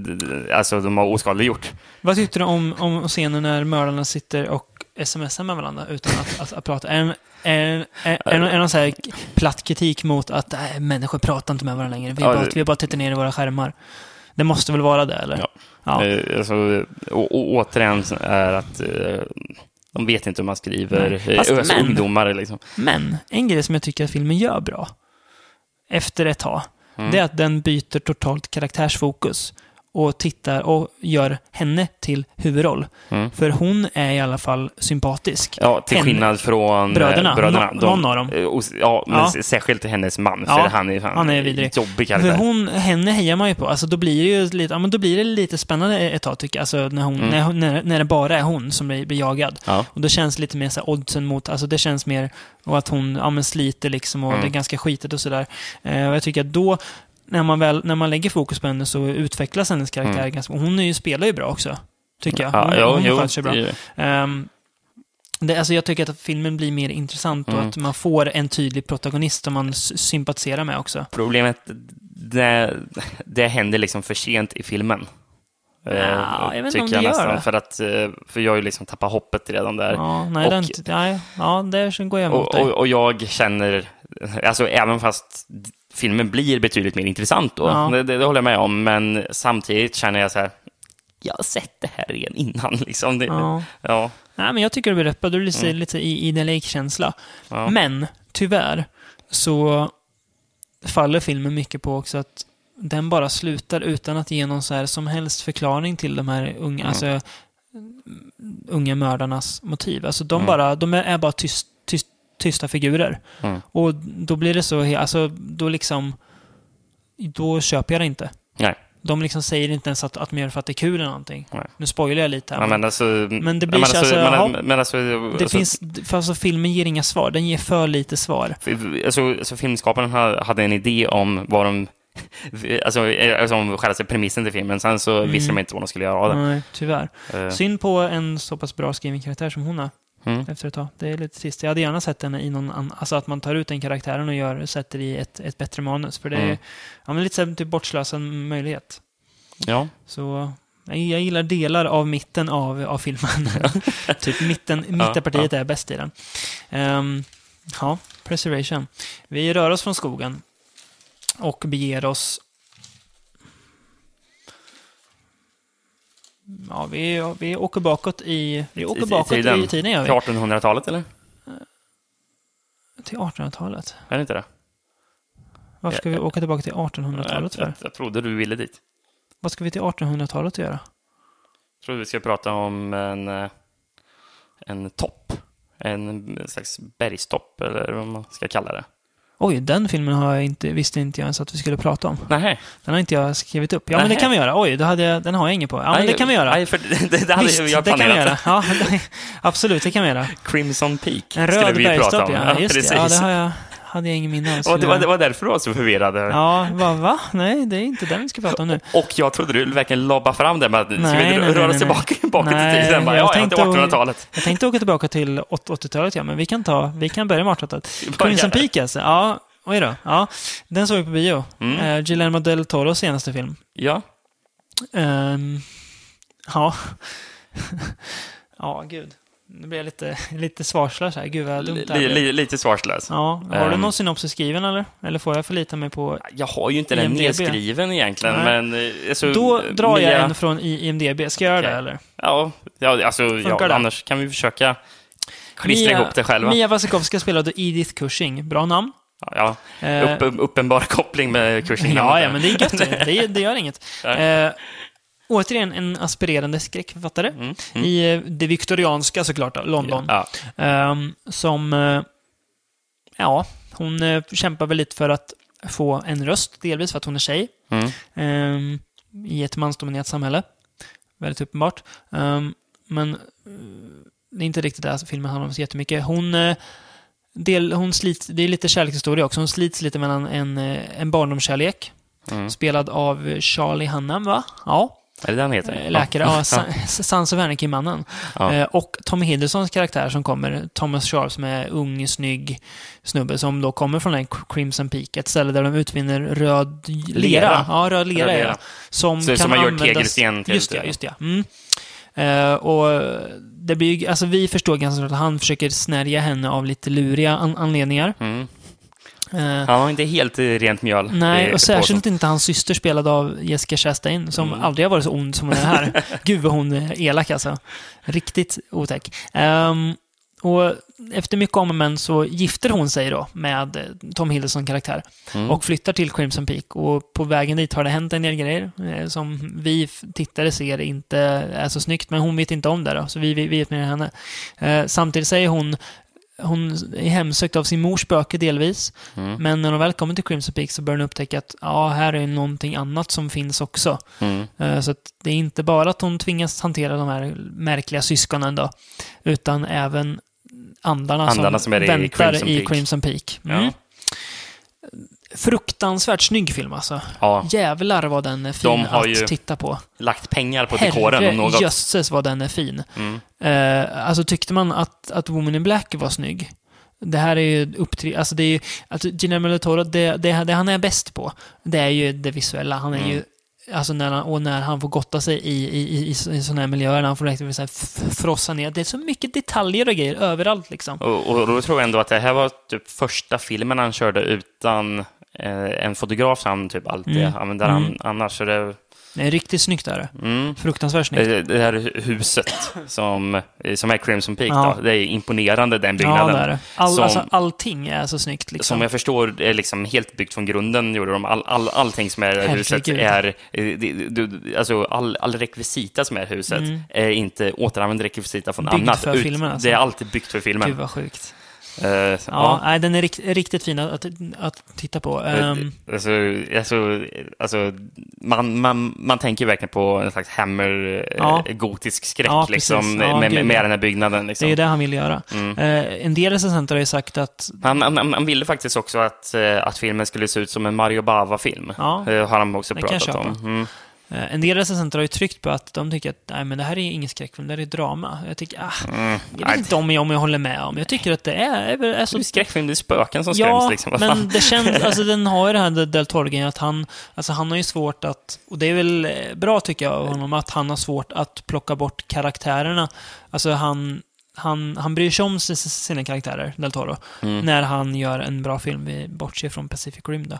alltså, de har oskadliggjort. Vad tyckte du om, om scenen när mördarna sitter och smsar med varandra utan att, att, att prata? Är, är, någon- så här platt kritik mot att äh, människor pratar inte med varandra längre? Vi, Ja, bara, det- vi bara tittar ner i våra skärmar. Det måste väl vara det, eller? Ja. Ja. Alltså, återigen är att eh, de vet inte hur man skriver Nej. Fast eh, men- ungdomar. Liksom. Men en grej som jag tycker att filmen gör bra, efter ett tag, Mm. det är att den byter totalt karaktärsfokus och tittar och gör henne till huvudroll. Mm. För hon är i alla fall sympatisk. Ja, till Henne- skillnad från eh, Bröderna. bröderna. Nå- någon av dem. eh, och- Ja, men Ja. särskilt hennes man, Ja, för han är, fan han är vidrig. jobbig För karaktär. hon, henne hejar man ju på. Alltså då blir det ju lite, ja, men då blir det lite spännande ett tag tycker jag. Alltså när, hon, när, hon- när, när det bara är hon som blir, blir jagad. Ja. Och då känns det lite mer så här oddsen mot, alltså det känns mer, och att hon ja, men sliter liksom och Mm. det är ganska skitigt och sådär. Eh, och jag tycker att då, när man väl, när man lägger fokus på henne så utvecklas hennes karaktär Mm. ganska, hon är ju, spelar ju bra också. Tycker jag. Ja, Hon, jo, hon jo, sköter sig bra. det- Ehm, det, alltså jag tycker att filmen blir mer intressant och Mm. att man får en tydlig protagonist som man sympatiserar med också. Problemet, det, det händer liksom för sent i filmen. Eh, Ja, jag vet inte om det gör nästan, det. För, att, eh, för jag har ju liksom tappat hoppet redan där. Ja, nej, Och- den, nej, ja, där går jag emot Och, dig. och, och jag känner, alltså även fast filmen blir betydligt mer intressant då, Ja. det, det, det håller jag med om, men samtidigt känner jag så här, jag har sett det här redan innan. Liksom. Det, Ja. ja. Nej, men jag tycker det blir rätt bra. Det blir lite, lite i, i den Lake-känsla. Ja. Men, tyvärr, så faller filmen mycket på också att den bara slutar utan att ge någon så här som helst förklaring till de här unga, Mm. alltså, unga mördarnas motiv. Alltså de, Mm. bara, de är, är bara tyst, tysta figurer. Mm. Och då blir det så, alltså då liksom, då köper jag det inte. Nej. De liksom säger inte ens att, att de gör det för att det är kul eller någonting. Nej. Nu spoilar jag lite här. Ja, men- alltså, Men det blir men så- alltså, alltså, men, men alltså, Det alltså, finns, för alltså filmen ger inga svar. Den ger för lite svar. Alltså, alltså filmskaparen ha- hade en idé om vad de... Alltså, alltså om själva premissen till filmen. Sen så Mm. visste de inte vad de skulle göra av det. Nej, tyvärr. Eh, Synd på en så pass bra skriven karaktär som hon är. Mm. Efter ett tag. Det är lite trist. Jag hade gärna sett henne i någon annan... Alltså att man tar ut den karaktären och gör, sätter i ett, ett bättre manus. För det är Mm. ja, men lite typ bortslösad möjlighet. Ja. Så jag, jag gillar delar av mitten av, av filmen. typ mitten, mittenpartiet är bäst i den. Ehm, ja, preservation. Vi rör oss från skogen och beger oss... Ja, vi, vi åker bakåt i... Vi åker I- bakåt i tiden. tiden, gör vi. Till 1800-talet, eller? Till 1800-talet. Är det inte det? Varför ska vi åka tillbaka till 1800-talet jag, för? jag trodde du ville dit. Vad ska vi till 1800-talet göra? Jag trodde vi skulle prata om en, eh, en topp. En slags bergstopp, eller vad man ska kalla det. Oj, den filmen har jag inte, visste inte jag ens att vi skulle prata om. Nej. Den har inte jag skrivit upp. Ja, men det kan vi göra. Oj, då hade jag, den har jag ingen på. Ja, men det kan vi göra. Nej, för det, det hade Visst, jag det kan vi göra. planerat. Ja, absolut, det kan vi göra. Crimson Peak En skulle röd vi prata om. ja. Just det. Ja, det har jag, hade jag ingen minne av. Det, var, det var därför du var så förvirrad. Ja, va, va? Nej, det är inte den vi ska prata om nu. Och jag trodde du verkligen lobba fram det med att ska Nej, vi nej, röra nej, oss tillbaka, tillbaka Nej, till tiden. Bara, jag ja, ja, tänkte- till 1800-talet. Jag tänkte åka tillbaka till 80-talet, ja, men vi kan, ta, vi kan börja med 1800-talet. Bara Crimson göra. Peak alltså. Ja, oj då. Ja, den såg vi på bio. Mm. Eh, Guillermo del Toros senaste film. Ja. Ehm, ja. ja, gud. Nu blir jag lite, lite svarslös här. Gud vad dumt det Li, li, lite svarslös. Ja, har du Ehm. någon synopsis skriven eller? Eller får jag förlita mig på... Jag har ju inte den IMDb. nedskriven egentligen, Nej. men... eh, Alltså, Då drar jag Mia- en från IMDB. Ska jag göra Okej. det eller? Ja, ja alltså, ja, annars kan vi försöka klistra ihop det själva. Mia Wasikowska spelade Edith Cushing. Bra namn. Ja, Eh, upp, uppenbar koppling med kursen. Ja, ja, men det är gött. det, det gör inget. Nej. Återigen en aspirerande skräckförfattare Mm, i eh, det viktorianska såklart, London. Ja. Ehm, som, eh, ja, hon eh, kämpar väl lite för att få en röst, delvis för att hon är tjej. Mm. Ehm, i ett mansdominerat samhälle. Väldigt uppenbart. Um, men det är inte riktigt det filmen handlar om så jättemycket. Hon, del, hon slits, det är lite kärlekshistoria också. Hon slits lite mellan en, en barndomskärlek, Mm. spelad av Charlie Hunnam, va? Ja. Är det han heter? Eh, Läkare, ja. Sa- Sons of Anarchy-mannen. Ja. Eh, Och Tommy Hiddlestons karaktär som kommer, Thomas Sharp, som är ung, snygg snubbe som då kommer från den Crimson Peak, ett ställe där de utvinner röd lera. Lera. Ja, röd lera, Röd ja. lera. Som Så- kan som man gör tegelsten till Just det, just det. Mm. Eh, och det blir, alltså vi förstår ganska snart att han försöker snärja henne av lite luriga an- anledningar. Mm. Eh, Han var inte helt eh, rent mjöl. Nej, i och särskilt inte hans syster spelad av Jessica Chastain, som Mm. aldrig har varit så ond som hon är här. Gud vad hon är elak alltså. Riktigt otäck. Ehm, och efter mycket om och men så gifter hon sig då med eh, Tom Hiddleston karaktär Mm. och flyttar till Crimson Peak. Och på vägen dit har det hänt en del grejer eh, som vi tittare ser inte är så snyggt, men hon vet inte om det då, så vi, vi, vi vet mer än henne. Eh, samtidigt säger hon hon är hemsökt av sin mors spöke delvis. Mm. Men när de väl kommer till Crimson Peak så börjar hon upptäcka att ja, här är någonting annat som finns också. Mm. Eh, Så det är inte bara att hon tvingas hantera de här märkliga syskonen då, utan även andarna, Andarna som, som är i väntar Crimson i Peak. Crimson Peak. Mm. Ja. Fruktansvärt snygg film alltså. ja, Jävlar vad den är fin De har att ju titta på. lagt pengar på dekoren om något. Jösses vad den är fin. Mm. Eh, alltså tyckte man att, att Woman in Black var snygg? Det här är ju upp till, alltså det är ju, alltså Guillermo del Toro, det, det, det han är bäst på, det är ju det visuella. Han är Mm. ju, alltså när han, och när han får gotta sig i, i, i, i sådana här miljöer, när han får riktigt så här frossa ner. Det är så mycket detaljer och grejer överallt liksom. Och, och då tror jag ändå att det här var typ första filmen han körde utan en fotograf han typ alltid Mm. använder han, Mm. annars. Så det, Det är riktigt snyggt där. mm. Fruktansvärt snyggt. det, det här huset som, som är Crimson Peak, Ja. då, det är imponerande den Ja, byggnaden. det är det. All, Som- alltså, allting är så snyggt liksom. Som jag förstår är liksom helt byggt från grunden. Gjorde de all, all, allting som är Herregud. huset är... eh, det- Alltså all, all rekvisita som är huset är inte återanvänd rekvisita från Mm. Byggd annat. för filmen, alltså. Det är alltid byggt för filmen. Gud vad sjukt. Eh, Ja, ja. Nej, den är rikt, riktigt fin att, att titta på. Ehm, Alltså, alltså, alltså, man, man, man tänker verkligen på en slags Hammer Ja. eh, gotisk skräck Ja, liksom, Ja, med, med, med ja. den här byggnaden. Det Liksom. är ju det han vill göra. Mm. Eh, en del recensenter har ju sagt att Han, han, han ville faktiskt också att, att filmen skulle se ut som en Mario Bava-film. Ja. Eh, har han också Det pratat om. Mm. Eh, en del recensenter har ju tryckt på att de tycker att nej, men det här är ingen skräckfilm, det här är drama. Jag tycker, ah, Mm. jag vet inte om jag, om jag håller med om. Jag tycker att det är, är, är Det är skräckfilm, det är spöken som skräms. Ja, liksom. Vad fan? men det känns, alltså den har ju det här Del Toro att han, alltså han har ju svårt att, och det är väl eh, bra tycker jag av honom, att han har svårt att plocka bort karaktärerna. Alltså han, han, han bryr sig om sina karaktärer, Del Toro, Mm. när han gör en bra film, vi bortser från Pacific Rim då.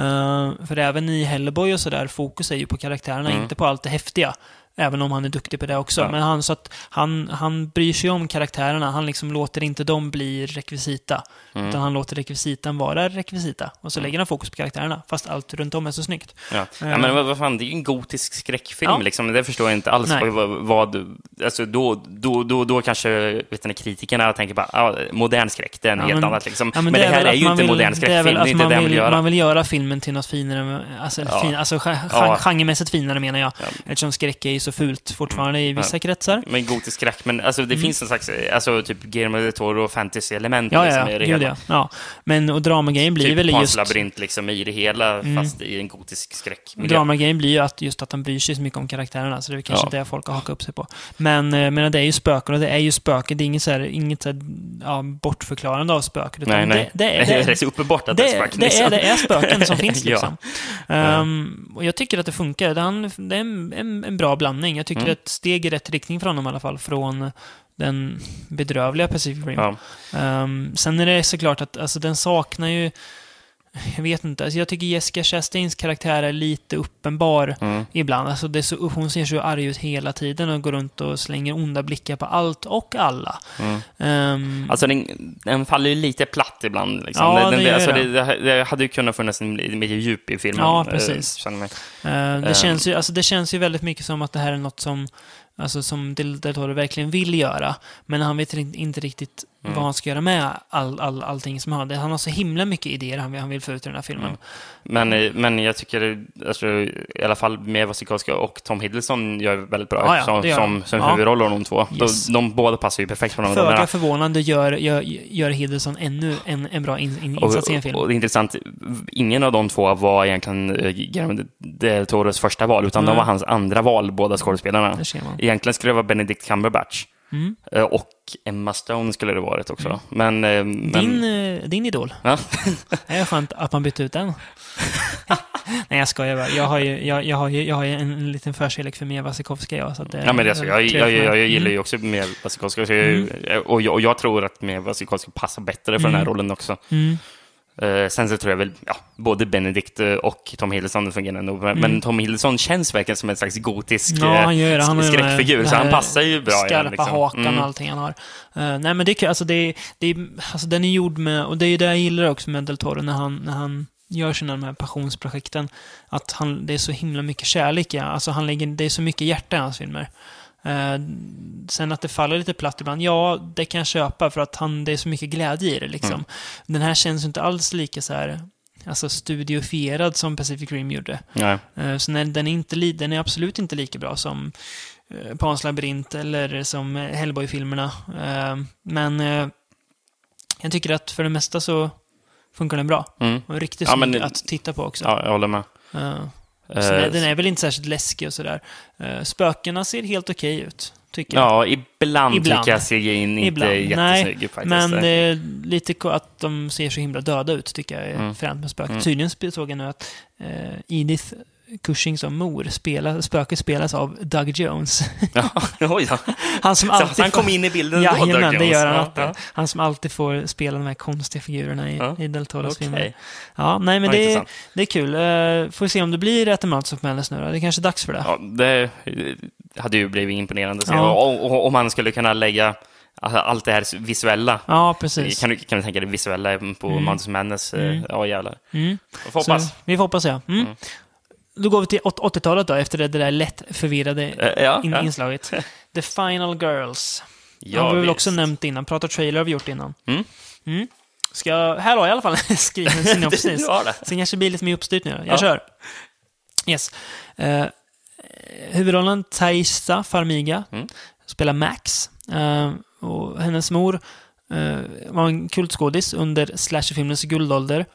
Eh, för även i Hellboy och sådär, fokus är ju på karaktärerna, Mm. inte på allt det häftiga. Även om han är duktig på det också. Ja. Men han, så att han, han bryr sig om karaktärerna. Han liksom låter inte dem bli rekvisita. Mm. Utan han låter rekvisitan vara rekvisita. Och så lägger han fokus på karaktärerna. Fast allt runt om är så snyggt. Ja. ja, men vad, vad fan, det är ju en gotisk skräckfilm. Ja. Liksom. Det förstår jag inte alls. Nej. Vad, vad, alltså, då, då, då, då kanske vet ni, kritikerna tänker bara ah, modern skräck, det är en Ja, helt men- annat. Liksom. Ja, men, det här väl är att ju inte vill- modern Det är skräckfilm, väl det är att inte man det vill, vill göra. man vill göra filmen till något finare. Alltså, Ja. fin, alltså Ja. genremässigt finare menar jag. Ja. Eftersom skräck är ju så fult fortfarande i vissa kretsar. Men gotisk skräck, men alltså, det finns en slags, alltså, typ Guillermo del Toro fantasy-element Mm. Ja, liksom, ja, i det ja. Gud, hela. ja. ja. Men och dramagrejen blir Typ väl just... labyrint liksom, i det hela, Mm. fast i en gotisk skräckmiljö. Dramagrejen blir ju att just att han bryr sig så mycket om karaktärerna, så det är kanske Ja. det folk har hakat upp sig på. Men, eh, men det är ju spöken, och det är ju spöken. Det är inget, så här, inget så här, ja, bortförklarande av spöken. Utan Nej, nej. Det, det, är, det det, är så uppenbart att det, det, är spöken. det, liksom. är, det är spöken som finns Ja. liksom. Ehm, och jag tycker att det funkar. Det är en, det är en, en, en bra blandning. Jag tycker Mm. ett steg i rätt riktning för honom i alla fall, från den bedrövliga Pacific Rim. Ja. Ehm, sen är det såklart att alltså, den saknar ju... Jag vet inte. Alltså, jag tycker Jessica Chastains karaktär är lite uppenbar Mm. ibland. Alltså, det så, hon ser så arg ut hela tiden och går runt och slänger onda blickar på allt och alla. Mm. Ehm, Alltså den, den faller ju lite platt ibland. Liksom. Ja, den, det gör alltså, det. det, det hade ju kunnat en, mer djup i filmen. Ja, eh, precis. Eh, det, Ehm. känns ju, alltså, det känns ju väldigt mycket som att det här är något som, alltså, som Del, Toro verkligen vill göra. Men han vet inte riktigt vad han ska göra med all, all, allting som han har. Han har så himla mycket idéer han han vill få ut i den här filmen. Men, eh, men jag tycker, alltså, i alla fall med Wasikowska och Tom Hiddleston gör väldigt bra Ja, ja, som, som, de. som Ja. huvudroller de två. Yes. De, de båda passar ju perfekt på de Föga rollerna. förvånande gör, gör, gör Hiddleston ännu en, en bra in, in, insats i en film. Och, och det är intressant, ingen av de två var egentligen eh, Guillermo del Toros första val, utan de Nej. var hans andra val, båda skådespelarna. Egentligen skulle det vara Benedict Cumberbatch. Mm. Eh, Och Emma Stone skulle det varit också. Men... eh, men Din, eh, din idol. ja. Det är skönt att man bytte ut den. Nej, jag skojar bara. Jag har ju, jag, jag har ju, jag har ju en, en liten förkärlek för Mia Wasikowska, jag. Så att det, Ja, men det är så. Jag, jag, jag, jag gillar Mm. ju också med Wasikowska, jag, och, jag, och jag tror att med Wasikowska passar bättre för den här rollen också. Mm. Eh, sen så tror jag väl, ja, både Benedict eh, och Tom Hiddleston fungerar nog, men- men Tom Hiddleston känns verkligen som en slags gotisk Mm. Ja, eh, han gör det. Han skräckfigur, den så han passar ju bra. i den, liksom. hakan Mm. och allting han har. Eh, nej, men det. Alltså, det, det alltså, den är gjord med, och det är det jag gillar också med Del Toro när han, när han gör sina de här passionsprojekten. Att han, det är så himla mycket kärlek, ja. Alltså, han lägger, det är så mycket hjärta i hans filmer. Eh, sen att det faller lite platt ibland, ja, det kan jag köpa för att han, det är så mycket glädje i det liksom. Mm. Den här känns ju inte alls lika så här, alltså studiofierad som Pacific Rim gjorde. Eh, Så nej, den är, inte, den är absolut inte lika bra som eh, Pans labyrint eller som Hellboy-filmerna. Eh, Men eh, jag tycker att för det mesta så funkar den bra. Mm. Och riktigt Ja, snygg att titta på också. Ja, jag håller med. Eh, Så den, den är väl inte särskilt läskig och sådär. Eh, Spökena ser helt okej ut, tycker jag. Ja, ibland, Ibland. tycker jag CGI inte Ibland. är jättesnygg Nej, faktiskt. Men är lite att de ser så himla döda ut, tycker jag är Mm. fränt med spöken. Mm. Tydligen såg jag nu att eh, Edith Cushing som mor, spelar, spöket spelas av Doug Jones. Ja, oj då. Han som alltid han kom in i bilden då, Doug Jajamän, det Jones. gör han Ja, alltid. ja. Han som alltid får spela de här konstiga figurerna i, Ja. i Del Toros Okej. filmer. Ja, nej men Ja, det, är- det är kul. Uh, får se om det blir At the Mouths of Madness nu då. Det är kanske är dags för det. Ja, det hade ju blivit imponerande. Ja. Och, och, om man skulle kunna lägga allt det här visuella. Ja, precis. Kan du, kan du tänka dig visuella på Mm. Mountains Madness? eh, Mm. Ja, jävlar. Mm. Jag får hoppas. Så, vi får hoppas, ja. Mm. Då går vi till åt- 80-talet då, efter det, där lätt förvirrade Eh, ja, in, ja. inslaget. The Final Girls. Ja, har vi väl också nämnt innan. Prata trailer har vi gjort innan. Mm. Mm. Ska jag, här har jag i alla fall en skriven synopsis. Sen kanske det blir lite mer uppstyrt nu. Jag Ja. kör. Yes. Uh, huvudrollen Thaisa Farmiga Mm. spelar Max. Eh, och hennes mor eh, var en kultskådis under slasherfilmens guldålder.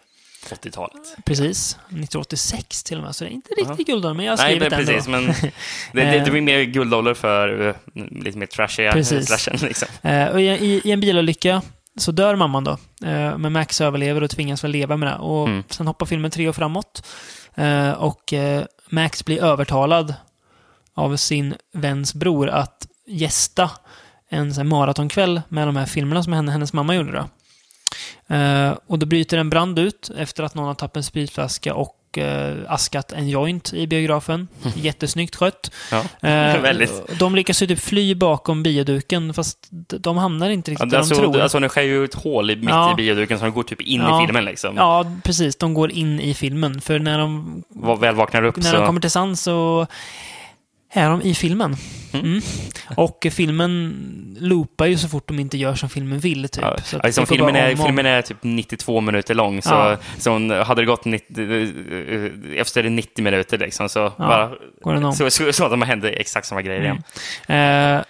80-talet. Precis. 1986 till och med, så det är inte riktigt Ja. guldålder, men jag har Nej, skrivit men den precis. då. Men det, det, det blir mer guldålder för uh, lite mer trashiga Precis. slashen. Liksom. Eh, och i, i, en bilolycka så dör mamman då. Eh, men Max överlever och tvingas väl leva med det. Och Mm. sen hoppar filmen tre år framåt. Eh, och eh, Max blir övertalad av sin väns bror att gästa en maratonkväll med de här filmerna som henne, hennes mamma gjorde. Då. Eh, och då bryter en brand ut efter att någon har tappat en spritflaska och eh, askat en joint i biografen. Jättesnyggt skött. Ja. Eh, Väldigt. De lyckas ju typ fly bakom bioduken, fast de hamnar inte Ja, riktigt det, där alltså, de tror. alltså, det sker ju ett hål i, mitt Ja. i bioduken som går typ in Ja. i filmen. Liksom. Ja, precis. De går in i filmen. För när de, väl vaknar upp när så... de kommer till sans så är de i filmen. Mm. Och filmen loopar ju så fort de inte gör som filmen vill, typ. Ja, Så liksom, filmen, är, om och om. filmen är typ 92 minuter lång, så, Ja. så hade det gått 90, eh, efter 90 minuter liksom, så bara... går den om. Så, så, så de hände exakt samma grejer igen. Eh,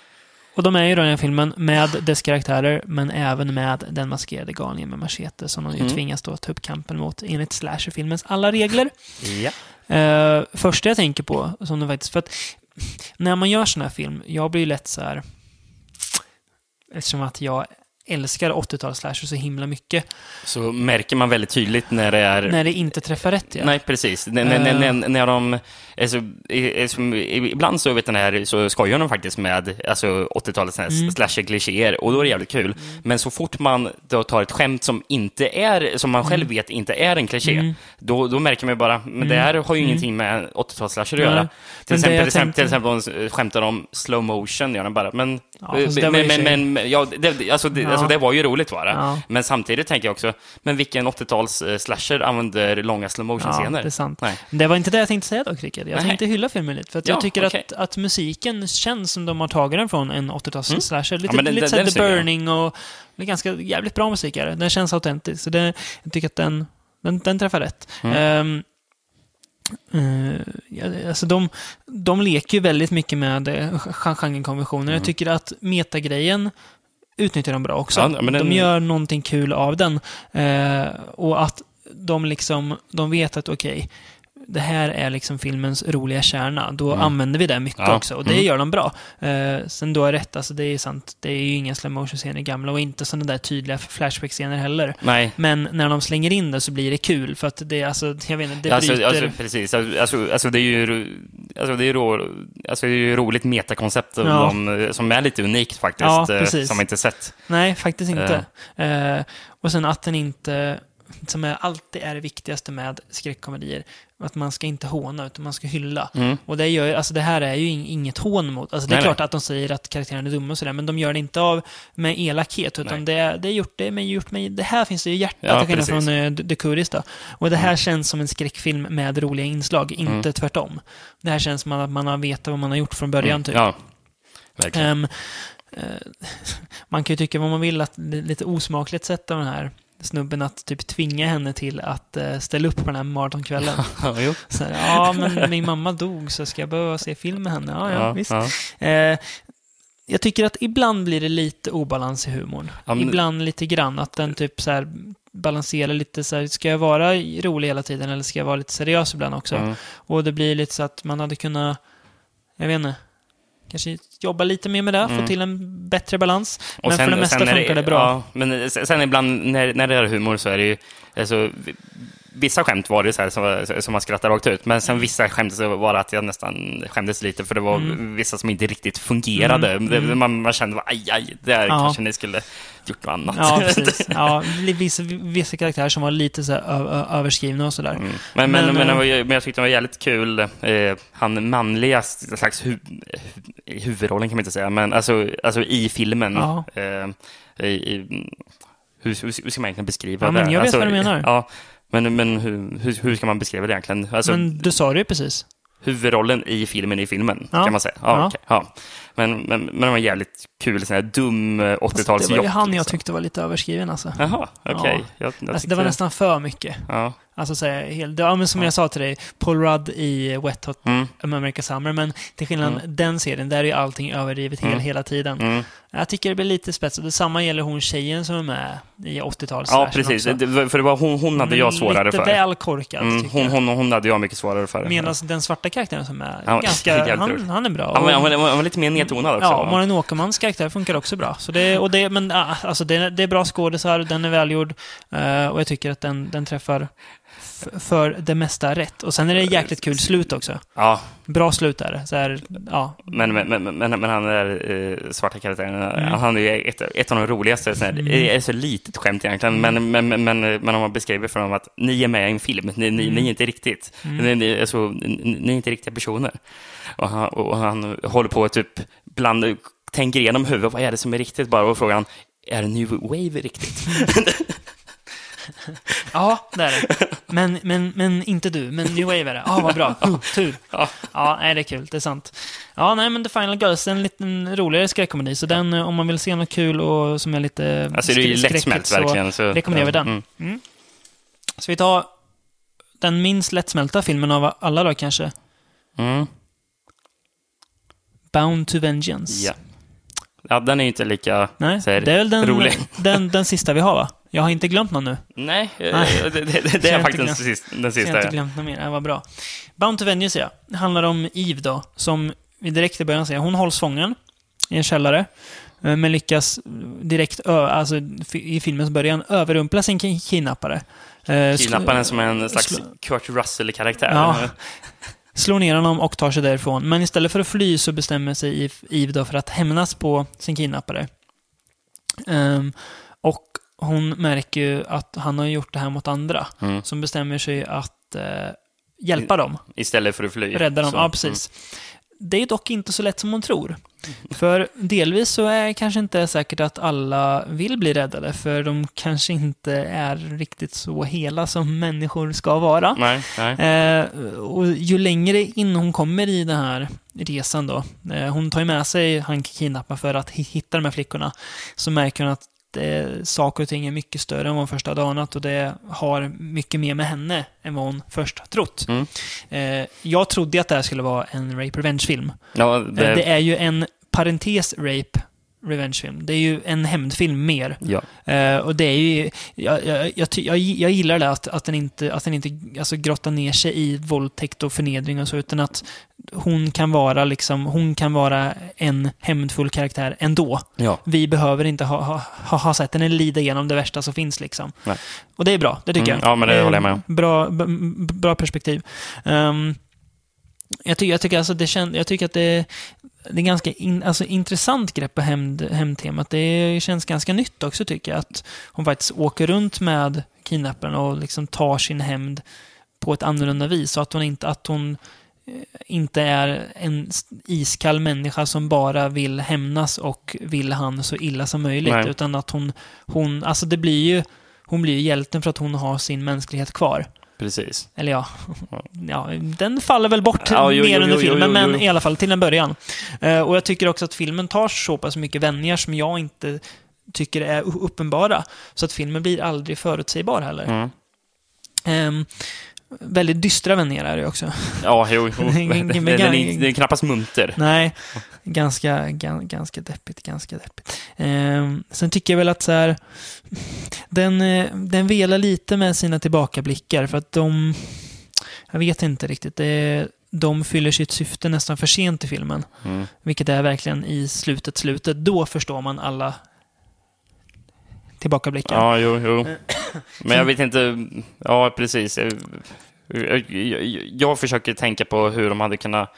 och de är ju då i den här filmen med dess karaktärer, men även med den maskerade galningen med machete som de ju Mm. tvingas då ta upp kampen mot enligt slasherfilmens alla regler. Ja. Uh, första jag tänker på, som det faktiskt, för att när man gör sån här film, jag blir ju lätt så här, eftersom att jag älskar 80-tals-slasher så himla mycket, Så märker man väldigt tydligt när det är... när det inte träffar rätt. Ja. Nej, precis. När, när, när, när, de... Alltså, ibland så, vet den här, så skojar de faktiskt med alltså, 80-talets Mm. slasher-klichéer och då är det jävligt kul. Men så fort man då tar ett skämt som inte är, som man själv vet inte är en kliché, Mm. då, då märker man ju bara, men det här har ju ingenting med 80-tals-slasher att göra. Till exempel, till exempel, till exempel de skämtar om slow motion, gör de bara, men Ja, men, men, men, men ja, det, alltså, det. Alltså, det var ju roligt var det. Ja. Men samtidigt tänker jag också, men vilken 80-tals eh, slasher använder långa slow motion Ja, det är sant. Nej. Det var inte det jag tänkte säga dock, Rickard. Jag Nej. tänkte hylla filmen lite. För Ja, jag tycker okej. att, att musiken känns som de har tagit den från en 80-tals slasher. Lite, Mm. den- lite den- The ser jag. Burning och det är ganska jävligt bra musik här. Den känns autentisk. Så det, jag tycker att den, den, den träffar rätt. Mm. Eh, ja, alltså de, de leker ju väldigt mycket med eh, gen- genrekonventioner. Mm. Jag tycker att metagrejen utnyttjar de bra också. Ja, men den- De gör någonting kul av den. Eh, och att de liksom, de vet att okej, det här är liksom filmens roliga kärna. Då använder vi det mycket Mm. Ja. också. Och det Mm. gör de bra. Eh, sen då är rätt, alltså det är sant. Det är ju inga slow motion-scener gamla och inte sådana där tydliga flashback-scener heller. Nej. Men när de slänger in det så blir det kul för att det, alltså, jag vet inte, det Alltså, bryter... alltså, precis. Alltså, alltså, det är ju, alltså, det är ro, alltså, det är ju roligt metakoncept Ja. de, som är lite unikt faktiskt. Ja, eh, precis. Som man inte sett. Nej, faktiskt inte. Eh, och sen att den inte, som är, alltid är det viktigaste med skräckkomedier, att man ska inte håna, utan man ska hylla. Och det, gör, alltså det här är ju ing- inget hån mot, alltså det är Nej, klart nej. att de säger att karaktärerna är dumma och sådär, men de gör det inte av med elakhet, utan Nej. det, det är gjort, det med, gjort med, det här finns det ju hjärta, Ja, till skillnad från uh, The Curis då. Och det här känns som en skräckfilm med roliga inslag, inte Mm. tvärtom. Det här känns som att man har vetat vad man har gjort från början, typ. Ja, verkligen. Eh, man kan ju tycka vad man vill, att det är lite osmakligt sätt av den här snubben att typ tvinga henne till att eh, ställa upp på den här maratonkvällen. ja, jo. Så här, ja, men min mamma dog så ska jag behöva se film med henne? Ja, ja, visst. ja. Eh, jag tycker att ibland blir det lite obalans i humorn. Ja, men- Ibland lite grann, att den typ så här balanserar lite så här, ska jag vara rolig hela tiden eller ska jag vara lite seriös ibland också? Mm. Och det blir lite så att man hade kunnat, jag vet inte, kanske jobba lite mer med det, få till en bättre balans. Men för det mesta funkar det bra. Ja, men sen, sen ibland när, när det är humor så är det ju... Alltså, vissa skämt var det så här som, som man skrattar rakt ut, men sen vissa skämt så var det att jag nästan skämdes lite för det var Mm. vissa som inte riktigt fungerade. Det, man, man kände aj, aj, där Ja. kanske ni skulle gjort något annat. Ja, precis. Ja, vissa, vissa karaktärer som var lite så överskrivna och sådär. Mm. Men, men, Men, men, eh, men jag tyckte det var jävligt kul, eh, han manliga slags hu hu huvudrollen kan man inte säga, men alltså, alltså i filmen. Ja. Eh, i, i, hur, hur, hur ska man egentligen beskriva Ja, det? men jag vet alltså, vad du menar. Ja, men, men hur, hur, hur ska man beskriva det egentligen? Alltså, Men du sa det ju precis. huvudrollen i filmen i filmen, Ja. kan man säga. Ja, Ja. okej, ja. Men, men, men det var jävligt kul, sån här dum eh, Fast 80-talsjock. det var ju han jag liksom. tyckte var lite överskriven alltså. Jaha, okej. Ja. Jag, jag Alltså, det var nästan för mycket. Ja. Alltså så här, helt, ja, men som jag sa till dig, Paul Rudd i Wet Hot Mm. America Summer, men till skillnad den serien, där är ju allting överdrivet hel, hela tiden. Mm. Jag tycker det blir lite spetsigt. Detsamma gäller hon tjejen som är med i 80-tals Ja, precis. Det, för det var hon, hon hade jag svårare lite för. väl korkad, Mm, hon, jag. hon, hon hade jag mycket svårare för. Medan den svarta karaktären som är Ja, ganska, han, han är bra. han, han, han var lite mer nedtonad också. Ja, Malin Åkermans karaktär funkar också bra. Så det, och det, men, ah, alltså det, det är bra skådisar, den är välgjord eh, och jag tycker att den, den träffar för det mesta rätt. Och sen är det jäkligt kul slut också. ja Bra slut är det. Så här, ja. men, men, men, men, men han är eh, svarta karaktären. Mm. Han är ju ett, ett av de roligaste. Så här, Det är så litet skämt egentligen, Mm. men, men, men, men, men om man beskriver för dem att ni är med i en film, ni, ni, Mm. ni är inte riktigt. Ni, ni, alltså, ni, ni är inte riktiga personer. Och han, och han håller på att typ bland, tänker igenom huvudet, vad är det som är riktigt bara? Och frågar han, är New Wave riktigt? ja, det är det. Men, men, men inte du. Men New Wave är det. Ja, vad bra. Tur. Ja. Nej, det är kul. Det är sant. Ja, nej, men The Final Girls är en liten roligare skräckkomedi. Så den, eh, om man vill se något kul och som är lite Alltså det är ju lättsmält så verkligen. Så, rekommenderar vi den. Mm. Mm. Ska vi ta den minst lättsmälta filmen av alla då kanske? Mm. Bound to Vengeance. Ja. ja, den är ju inte lika Nej, så här, det är väl den, rolig. den, den sista vi har va? Jag har inte glömt någon nu. Nej, eh, Nej. det, det, det, det jag är faktiskt den sista. Den Så jag sista har inte glömt något mer. Det var bra. Bound to Vengeance, ja. Det handlar om Eve då, som vi direkt i början säger, hon hålls fången i en källare. eh, Men lyckas direkt, alltså i filmens början, överrumpla sin ki- kidnappare. Eh, Kidnapparen som en slags Kurt Russell-karaktär. Ja. slår ner honom och tar sig därifrån. Men istället för att fly så bestämmer sig Eve- då för att hämnas på sin kidnappare. Ehm, och hon märker ju att han har gjort det här mot andra. Mm. Som bestämmer sig att eh, hjälpa dem. Istället för att fly. Rädda dem. Så, mm. Ja, precis. det är dock inte så lätt som man tror. För delvis så är det kanske inte säkert att alla vill bli räddade, för de kanske inte är riktigt så hela som människor ska vara. Nej, nej. Eh, och ju längre in hon kommer i den här resan då, eh, hon tar ju med sig han kidnappar för att hi- hitta de här flickorna, så märker hon att det, saker och ting är mycket större än vad hon först hade anat och det har mycket mer med henne än vad hon först har trott. Mm. Eh, jag trodde att det här skulle vara en rape revenge-film. Ja, Eh, det, Det är ju en parentes rape revenge-film. Det är ju en hämndfilm mer. ja. Eh, och det är ju, jag, jag, jag, jag, jag gillar det att, att den inte, att den inte alltså, grottar ner sig i våldtäkt och förnedring och så, utan att hon kan vara liksom, hon kan vara en hämndfull karaktär ändå. ja. Vi behöver inte ha, ha, ha, ha sett henne lida igenom det värsta som finns liksom. Nej. Och det är bra, det tycker Mm, jag. ja, men det Eh, håller jag med om. Bra, b- b- bra perspektiv. Ehm, jag, tycker, jag, tycker alltså det kän, jag tycker att det, det är ganska in, alltså intressant grepp på hämnd, hämndtemat. Det känns ganska nytt också tycker jag. Att hon faktiskt åker runt med kidnapparen och liksom tar sin hämnd på ett annorlunda vis. Så att hon inte, att hon eh, inte är en iskall människa som bara vill hämnas och vill han så illa som möjligt. Nej. Utan att hon, hon, alltså det blir ju, hon blir ju hjälten för att hon har sin mänsklighet kvar. Precis. Eller ja, ja den faller väl bort Ja, jo, mer jo, under jo, filmen, men i alla fall till en början. Eh, och jag tycker också att filmen tar så pass mycket vändningar som jag inte tycker är uppenbara. Så att filmen blir aldrig förutsägbar heller. Mm. Ehm, väldigt dystra vändningar är det också. Ja, jo, jo. Den, den, är, inte- den är knappast munter. Nej, ganska, gan, ganska deppigt, ganska deppigt. Ehm, sen tycker jag väl att så här, den, eh, den velar lite med sina tillbakablickar för att de, jag vet inte riktigt, det, de fyller sitt syfte nästan för sent i filmen. Mm. Vilket är verkligen i slutet, slutet. Då förstår man alla tillbakablickar. Ja, jo, jo. Eh, Men jag vet inte. Ja, precis. Jag, jag, jag försöker tänka på hur de hade kunnat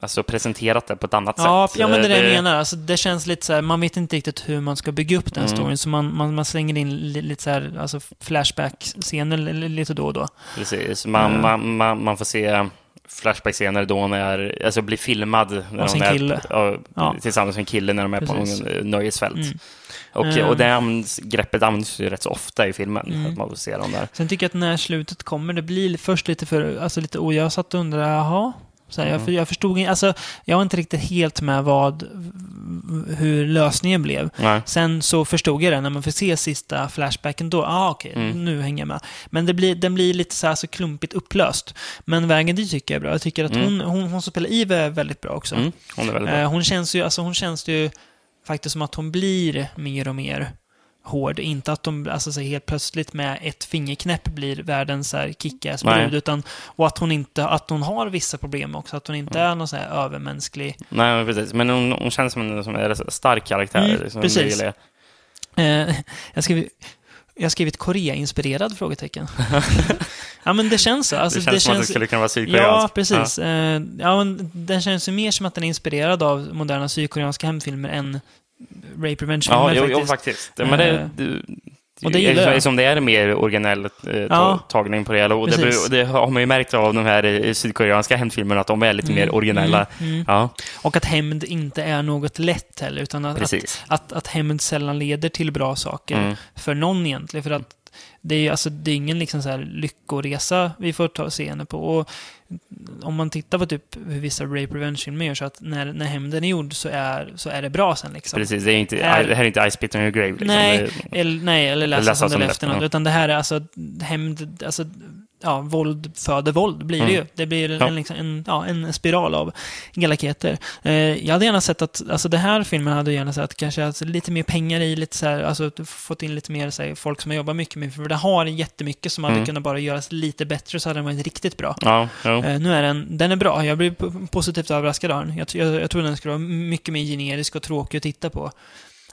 alltså, presenterat det på ett annat Ja, sätt. ja, men det är det jag Det- menar. Alltså, det känns lite så här, man vet inte riktigt hur man ska bygga upp den Mm. storyn, så man, man, man slänger in li, lite så här, alltså flashback-scener li- lite då och då. Precis. Man, Ja. man, man, man får se Flashback-scener då hon är, alltså blir filmad när hon är, kille. ja, Ja. tillsammans med en kille när de är Precis. på eh, nöjesfält. Mm. Och, Ehm. och det används, greppet används ju rätt så ofta i filmen, Mm. att man får se dem där. Sen tycker jag att när slutet kommer, det blir först lite för, alltså lite, och satt och undrade, jaha? Så här, Mm. jag, för- jag förstod inte, alltså jag var inte riktigt helt med vad, hur lösningen blev. Nej. Sen så förstod jag det när man får se sista flashbacken då. Ah, okej, Mm. nu hänger jag med. Men det blir, den blir lite så här så klumpigt upplöst. Men vägen dit tycker jag är bra. Jag tycker att Mm. hon, hon, hon som spelar Eve är väldigt bra också. Mm, hon är väldigt bra. Eh, hon känns ju, alltså hon känns ju faktiskt som att hon blir mer och mer hård. Inte att de alltså, så helt plötsligt med ett fingerknäpp blir världens så här kickass Nej. brud. Utan, och att hon, inte, att hon har vissa problem också. Att hon inte Mm. är någon så här övermänsklig. Nej, men precis. Men hon, hon känns som en, som en stark karaktär. Mm, liksom, precis. det. Eh, jag skrev jag har skrivit Korea-inspirerad? frågetecken. ja, men det känns så. Alltså, det känns som att det skulle kunna vara sydkoreanskt. Ja, precis. Eh, Ja, men den känns ju mer som att den är inspirerad av moderna sydkoreanska hämndfilmer än Rape Revenge-filmer Ja, jo, jo, faktiskt. faktiskt. Men det, Eh, det, och det gillar jag. Som det är mer originell eh, Ja. tagning på det hela. Och det, det har man ju märkt av de här eh, sydkoreanska hämndfilmerna, att de är lite mer originella. Mm, mm. Ja, Och att hämnd inte är något lätt heller, utan att, att, precis. att, att hämnd sällan leder till bra saker Mm. för någon egentligen. För att det är ju alltså, det är ingen liksom så här lyckoresa vi får ta se henne på. Och om man tittar på typ hur vissa rape revenge-filmer gör, så att när, när hämnden är gjord så är, så är det bra sen liksom. Precis, det, är inte, Är- det här är inte Ice Pit on your grave. Liksom. Nej, eller, nej, eller läsa, som det efter något. Utan det här är alltså hämnd, alltså ja, våld föder våld blir det Mm. ju. Det blir en, liksom, en, ja, en spiral av elakheter. Eh, jag hade gärna sett att, alltså den här filmen hade jag gärna sett kanske alltså, lite mer pengar i, lite så här, alltså fått in lite mer så här, folk som har jobbat mycket med, för det har jättemycket som hade Mm. kunnat bara göras lite bättre så hade den varit riktigt bra. ja. Eh, nu är den, den är bra. Jag p- positivt överraskad av den. Jag, jag, jag tror den skulle vara mycket mer generisk och tråkig att titta på.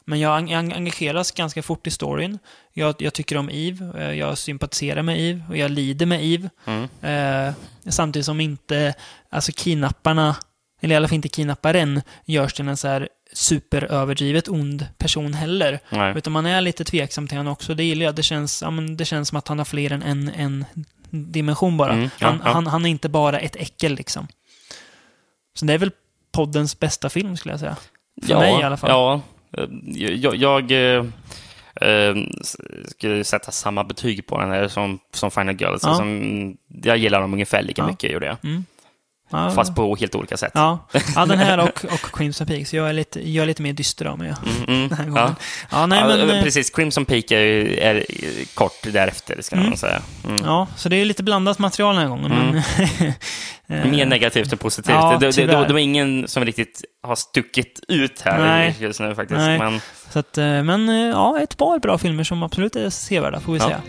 Men jag, engageras ganska fort i storyn. Jag, jag tycker om Eve, eh, jag sympatiserar med Eve och jag lider med Eve. Mm. Eh, samtidigt som inte, alltså kidnapparna, eller i alla fall inte kidnapparen, görs till en så här superöverdrivet ond person heller. Nej. Utan man är lite tveksam till honom också. Det gillar jag. Det känns, ja, men det känns som att han har fler än en, en dimension bara. Mm, ja, han, ja. Han, han är inte bara ett äckel liksom. Så det är väl poddens bästa film skulle jag säga. För ja, mig i alla fall. Ja, jag, jag eh, eh, skulle sätta samma betyg på den här som, som Final Girls. Ja. Som, jag gillar dem ungefär lika Ja. mycket, gjorde jag. Ja, Fast på helt olika sätt. Ja, ja den här och, och Crimson Peak. Så jag är lite, jag är lite mer dyster av mig. Mm, här ja. Ja, nej, ja, men, eh, precis. Crimson Peak är, är kort därefter, ska Mm. man säga. Mm. Ja, så det är lite blandat material den här gången. Men, eh, Mer negativt än positivt. Ja, det, det, det, det var ingen som riktigt har stuckit ut här Nej. just nu faktiskt. Nej. Men, så att, eh, men ja, ett par bra filmer som absolut är sevärda, får vi säga.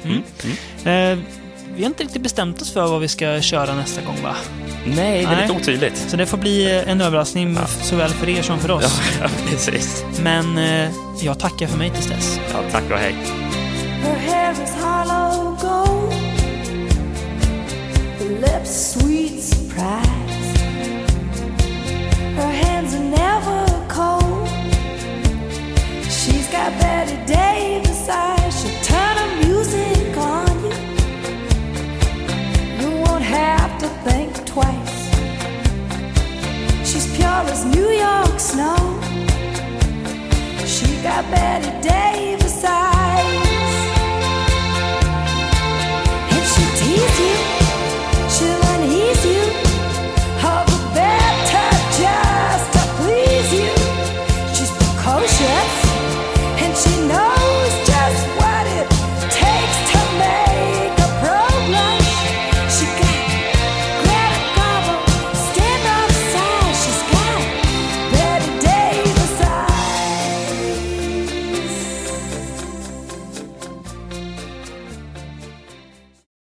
Vi har inte riktigt bestämt oss för vad vi ska köra nästa gång, va? Nej, det är Nej. lite otydligt. Så det får bli eh, en överraskning f- såväl för er som för oss. Ja, precis. Men eh, jag tackar för mig tills dess. Ja, tack och hej. Her hair is hollow gold, her lips sweet surprise. Her hands are never cold. She's got Betty Davis eyes. She'll turn her music to think twice. She's pure as New York snow. She got Betty Davis eyes.